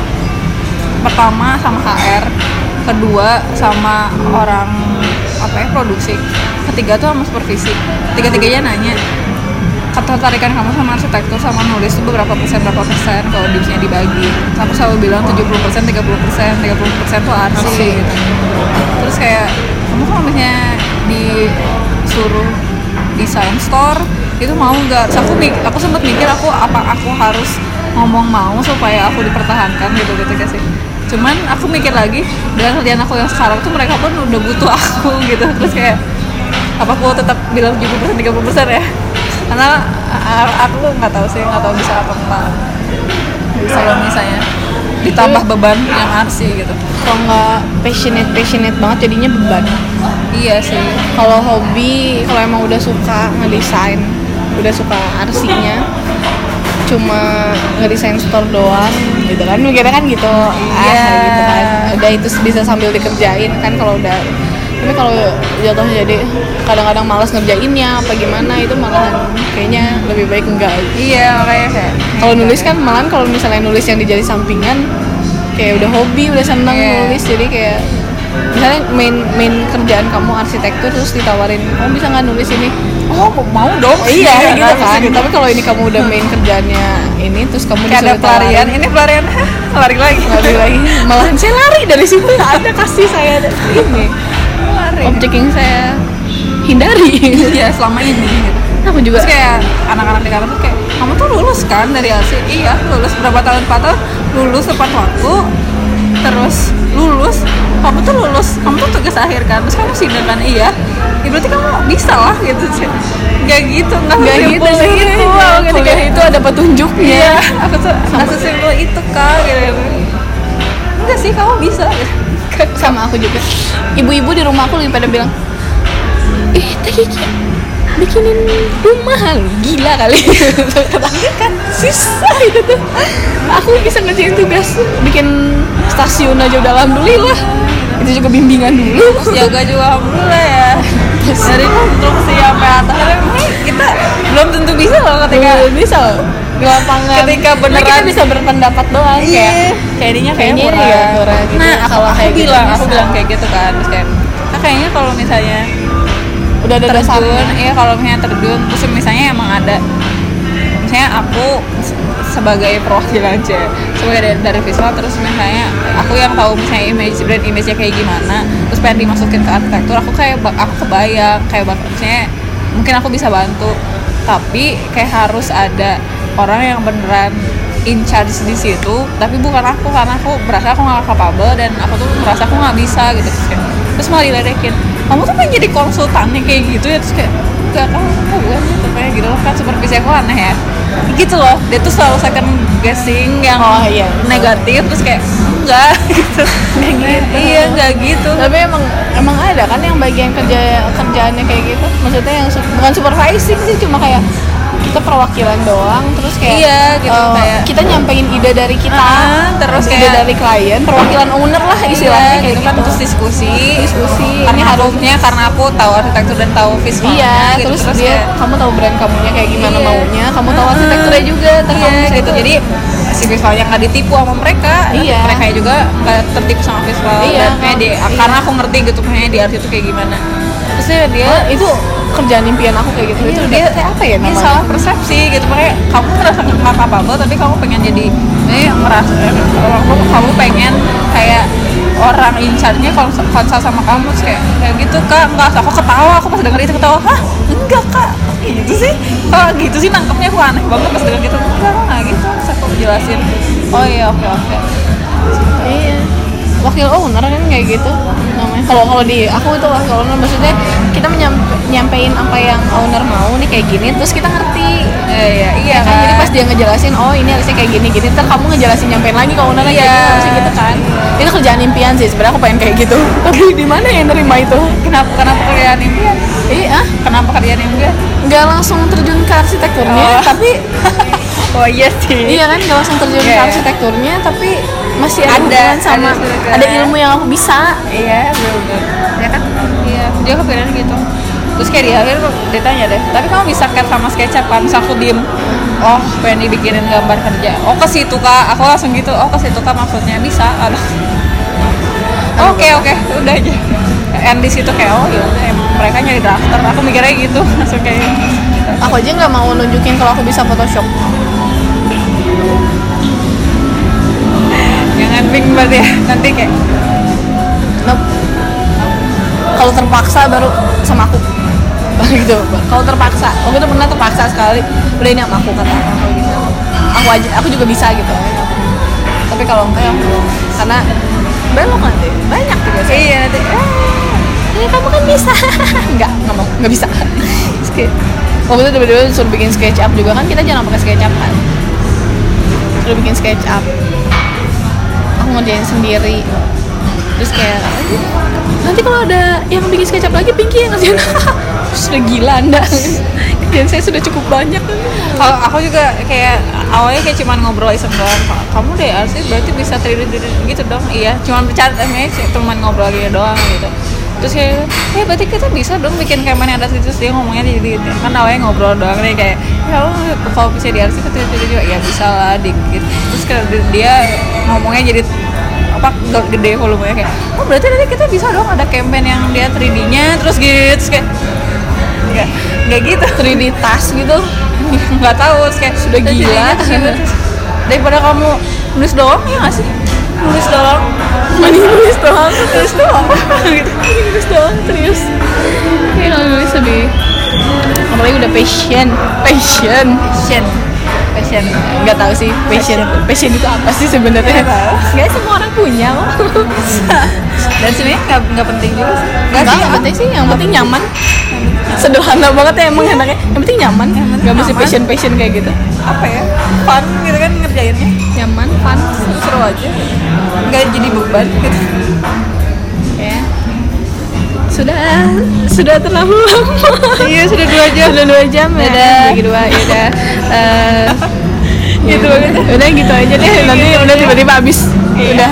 [SPEAKER 1] pertama sama HR kedua sama orang apa ya produksi? Ketiga tuh sama supervisi. Tiga tiganya nanya. Ketertarikan kamu sama arsitektur sama nulis itu berapa persen berapa persen. Kalau divisinya dibagi. Aku selalu bilang 70 persen 30 persen 30 persen tuh arsi. Gitu. Terus kayak kamu kalau misalnya disuruh desain store itu mau nggak? Aku aku sempat mikir aku apa aku harus ngomong mau supaya aku dipertahankan gitu gitu gak sih cuman aku mikir lagi dengan kerjaan aku yang sekarang tuh mereka pun udah butuh aku gitu. Terus kayak apa aku tetap bilang 70 persen 30 persen ya? Karena aku nggak tahu sih nggak tahu bisa apa enggak kalau misalnya. Ditambah beban yang arsi gitu.
[SPEAKER 2] Kalau nggak passionate passionate banget jadinya beban.
[SPEAKER 1] Iya sih.
[SPEAKER 2] Kalau hobi kalau emang udah suka ngedesain udah suka arsinya cuma ngedesain store doang gitu kan. Mikirnya kan gitu
[SPEAKER 1] Iya.
[SPEAKER 2] ah, gitu kan. Udah itu bisa sambil dikerjain kan kalau udah. Tapi kalau jatuh jadi kadang-kadang malas ngerjainnya apa gimana itu malahan kayaknya lebih baik enggak.
[SPEAKER 1] Iya makanya kayak
[SPEAKER 2] kalau nulis kan malahan kalau misalnya nulis yang dijadi sampingan kayak udah hobi udah seneng
[SPEAKER 1] Iya.
[SPEAKER 2] nulis jadi kayak misalnya main main kerjaan kamu arsitektur terus ditawarin kamu bisa nggak nulis ini?
[SPEAKER 1] Oh mau dong.
[SPEAKER 2] Iya gitu
[SPEAKER 1] nggak
[SPEAKER 2] kan.
[SPEAKER 1] gitu.
[SPEAKER 2] tapi kalau ini kamu udah main kerjaannya ini terus kamu
[SPEAKER 1] kayak ada pelarian ini pelarian. Lari lagi.
[SPEAKER 2] Lari lagi. Malahan saya lari dari situ. Ada kasih saya ini.
[SPEAKER 1] Lari.
[SPEAKER 2] Objek yang saya hindari.
[SPEAKER 1] Iya selama ini. Gitu
[SPEAKER 2] aku juga.
[SPEAKER 1] Terus kayak anak-anak di kantor tuh kayak kamu tuh lulus kan dari ASI iya lulus berapa tahun? Empat tahun? Lulus tepat waktu. Terus lulus kamu tuh lulus kamu tuh tugas akhir kan? Terus kamu sidang kan? Iya. Ya berarti kamu bisa lah gitu sih nggak gitu nggak
[SPEAKER 2] nggak gitu sih
[SPEAKER 1] itu
[SPEAKER 2] Kuliah
[SPEAKER 1] aku gitu. Kayak
[SPEAKER 2] itu ada petunjuknya.
[SPEAKER 1] Iya aku tuh nggak sesimpel itu kak gitu. Enggak sih kamu bisa. Gitu.
[SPEAKER 2] sama aku juga. Ibu-ibu di rumah aku lagi pada bilang eh teh bikinin rumah. Gila kali. Katanya kan susah itu tuh aku bisa ngerjain tugas bikin stasiun aja udah alhamdulillah itu juga bimbingan dulu.
[SPEAKER 1] Jaga juga alhamdulillah ya. Dari konstruksi sampai atas. Tapi kita belum tentu bisa loh ketika
[SPEAKER 2] Belum bisa loh. di lapangan.
[SPEAKER 1] Ketika beneran-
[SPEAKER 2] kita bisa berpendapat doang
[SPEAKER 1] iya.
[SPEAKER 2] kayak
[SPEAKER 1] kayaknya kayak
[SPEAKER 2] kayaknya
[SPEAKER 1] kurang.
[SPEAKER 2] ya kurang gitu.
[SPEAKER 1] nah aku,
[SPEAKER 2] Kalau
[SPEAKER 1] aku
[SPEAKER 2] kayak gitu
[SPEAKER 1] bilang aku
[SPEAKER 2] bisa.
[SPEAKER 1] bilang kayak gitu kan terus kayak "Ah, kayaknya kalau misalnya
[SPEAKER 2] udah ada
[SPEAKER 1] terjun iya kalau misalnya terjun terus misalnya emang ada misalnya aku sebagai perwakilan aja. Sebagai dari, dari visual terus misalnya aku yang tahu misalnya image brand image nya kayak gimana terus pengen dimasukin ke arsitektur aku kayak aku kebayang kayak bak- misalnya mungkin aku bisa bantu tapi kayak harus ada orang yang beneran in charge di situ tapi bukan aku karena aku merasa aku nggak capable dan aku tuh merasa aku nggak bisa gitu terus, kayak, terus malah diledekin kamu tuh pengen jadi konsultannya kayak gitu ya? Terus kayak enggak kamu kamu bukan gitu kayak gitu? Loh kan supervisi aku aneh ya. Gitu loh. Dia tuh selalu second guessing yang
[SPEAKER 2] Oh, iya.
[SPEAKER 1] negatif terus kayak enggak. Gitu.
[SPEAKER 2] Nggak gitu.
[SPEAKER 1] iya enggak gitu.
[SPEAKER 2] Tapi emang emang ada kan yang bagian kerja kerjaannya kayak gitu? Maksudnya yang bukan supervising sih cuma kayak kita perwakilan doang terus kayak
[SPEAKER 1] Iya, gitu,
[SPEAKER 2] eh,
[SPEAKER 1] kayak-
[SPEAKER 2] kita nyampein ide dari kita
[SPEAKER 1] Ah, terus
[SPEAKER 2] ide
[SPEAKER 1] kayak-
[SPEAKER 2] dari klien perwakilan owner lah istilahnya
[SPEAKER 1] Iya,
[SPEAKER 2] kayak
[SPEAKER 1] gitu kan terus diskusi
[SPEAKER 2] Diskusi,
[SPEAKER 1] karena harusnya karena aku tahu arsitektur dan tahu visualnya
[SPEAKER 2] iya
[SPEAKER 1] gitu
[SPEAKER 2] terus, dia
[SPEAKER 1] kayak,
[SPEAKER 2] kamu tahu brand kamunya kayak gimana
[SPEAKER 1] Iya.
[SPEAKER 2] maunya kamu tahu
[SPEAKER 1] Ah,
[SPEAKER 2] arsitekturnya juga ntar
[SPEAKER 1] iya,
[SPEAKER 2] kamu
[SPEAKER 1] gitu jadi si visualnya nggak ditipu sama mereka
[SPEAKER 2] Iya.
[SPEAKER 1] mereka juga nggak tertipu sama visual
[SPEAKER 2] Iya,
[SPEAKER 1] dan kayak di,
[SPEAKER 2] iya.
[SPEAKER 1] karena aku ngerti gitu kayak di art itu kayak gimana terus dia,
[SPEAKER 2] itu kerjaan impian aku kayak gitu. Itu
[SPEAKER 1] Iya,
[SPEAKER 2] udah
[SPEAKER 1] dia
[SPEAKER 2] kayak apa ya
[SPEAKER 1] Ini
[SPEAKER 2] namanya?
[SPEAKER 1] salah persepsi gitu. Makanya kamu merasa nggak capable tapi kamu pengen jadi ini merasa kamu, kamu pengen kayak orang in charge-nya konsul, konsul sama kamu terus kayak kayak gitu kak. Enggak aku ketawa. Aku pas denger itu ketawa hah? Enggak kak. Gitu sih. Kalau gitu sih nangkepnya aku aneh banget pas denger gitu. Enggak enggak gitu. Terus aku jelasin. Oh iya oke oke.
[SPEAKER 2] Iya. Wakil owner kan kayak gitu namanya. Kalau kalau di aku itu wakil owner maksudnya kita menyam- nyampein apa yang owner mau nih kayak gini terus kita ngerti.
[SPEAKER 1] iya iya iya
[SPEAKER 2] Ya kan? Jadi pas dia ngejelasin oh ini harusnya kayak gini gini ntar kamu ngejelasin nyampein lagi ke owner kayak
[SPEAKER 1] Iya.
[SPEAKER 2] gini harusnya gitu kan. Itu kerjaan impian sih sebenarnya aku pengen kayak gitu. Tapi di mana yang nerima itu?
[SPEAKER 1] kenapa kenapa kerjaan impian
[SPEAKER 2] Iya,
[SPEAKER 1] kenapa kerjaan impian
[SPEAKER 2] nggak langsung terjun ke arsitekturnya,
[SPEAKER 1] Oh.
[SPEAKER 2] tapi
[SPEAKER 1] oh iya sih
[SPEAKER 2] iya kan nggak langsung terjun ke
[SPEAKER 1] Iya.
[SPEAKER 2] arsitekturnya, tapi masih ada,
[SPEAKER 1] Ada,
[SPEAKER 2] sama
[SPEAKER 1] ada
[SPEAKER 2] ada ilmu yang aku bisa.
[SPEAKER 1] Iya, bener Ya kan? Iya, dia kepikiran gitu. Terus kayak di akhir ditanya deh, tapi kamu bisa CAD sama SketchUp kan? Terus aku diem, oh pengen dibikinin gambar kerja. Oh ke situ kak, aku langsung gitu, oh ke situ kak maksudnya bisa. Oke oke udah aja end di situ kayak oh ya mereka nyari drafter aku mikirnya gitu langsung kayak
[SPEAKER 2] aku aja nggak mau nunjukin kalau aku bisa Photoshop
[SPEAKER 1] bing banget ya nanti kayak
[SPEAKER 2] nope. kalau terpaksa baru sama aku. Gitu kalau terpaksa aku tuh pernah terpaksa sekali udah ini sama aku kata aku. Gitu aku aja aku juga bisa gitu. Tapi kalau enggak ya aku karena belok nanti banyak tuh biasanya
[SPEAKER 1] iya nanti. Eh,
[SPEAKER 2] kamu kan bisa. Nggak nggak mau nggak bisa. Waktu itu tiba-tiba suruh bikin sketch up juga kan kita jangan pakai sketch up kan. Suruh bikin sketch up ngerjain sendiri. Terus kayak nanti kalau ada yang bikin sketch up lagi Pinky yang ngerjain. Sudah gila anda kerjaan saya sudah cukup banyak.
[SPEAKER 1] Kalau aku juga kayak awalnya kayak cuman ngobrol iseng doang. "Kak, kamu deh asli berarti bisa 3D 3D gitu dong? Iya cuman bercanda eh, cuman ngobrol gitu doang gitu. Terus kayak ya berarti kita bisa dong bikin kayak mana ada terus dia ngomongnya jadi kan awalnya ngobrol doang nih kayak ya kalau bisa di RC kita juga? Ya bisa lah dikit. Terus dia ngomongnya jadi ge- gede volumenya kayak oh berarti nanti kita bisa dong ada campaign yang dia 3D nya terus gitu terus kayak nggak nggak gitu.
[SPEAKER 2] 3D tas gitu?
[SPEAKER 1] Nggak tahu terus kayak
[SPEAKER 2] Sudah
[SPEAKER 1] "Terus
[SPEAKER 2] gila."
[SPEAKER 1] jadinya terus gitu, terus daripada kamu nulis doang ya nggak sih? Nulis doang.
[SPEAKER 2] Mending nulis doang.
[SPEAKER 1] Nulis doang. Gitu.
[SPEAKER 2] Nulis doang serius. Kayak kalau nulis lebih apalagi udah passion. Passion.
[SPEAKER 1] Passion passion.
[SPEAKER 2] Nggak tahu sih passion passion itu apa sih sebenarnya?
[SPEAKER 1] Nggak
[SPEAKER 2] nggak semua orang punya. Kok
[SPEAKER 1] dan sebenarnya nggak nggak penting juga sih. Nggak
[SPEAKER 2] nggak
[SPEAKER 1] sih
[SPEAKER 2] yang penting sih yang penting nyaman. Sederhana banget ya emang anaknya yang penting nyaman. Nggak mesti passion passion kayak gitu.
[SPEAKER 1] Apa ya? Fun gitu kan ngerjainnya.
[SPEAKER 2] Nyaman fun
[SPEAKER 1] seru aja. Nggak jadi beban gitu
[SPEAKER 2] sudah sudah terlalu lama.
[SPEAKER 1] Iya sudah dua jam.
[SPEAKER 2] Sudah dua jam ya. Bagi dua ya udah. Eh,
[SPEAKER 1] Gitu banget.
[SPEAKER 2] udah gitu aja deh nanti udah tiba-tiba habis.
[SPEAKER 1] Iya.
[SPEAKER 2] udah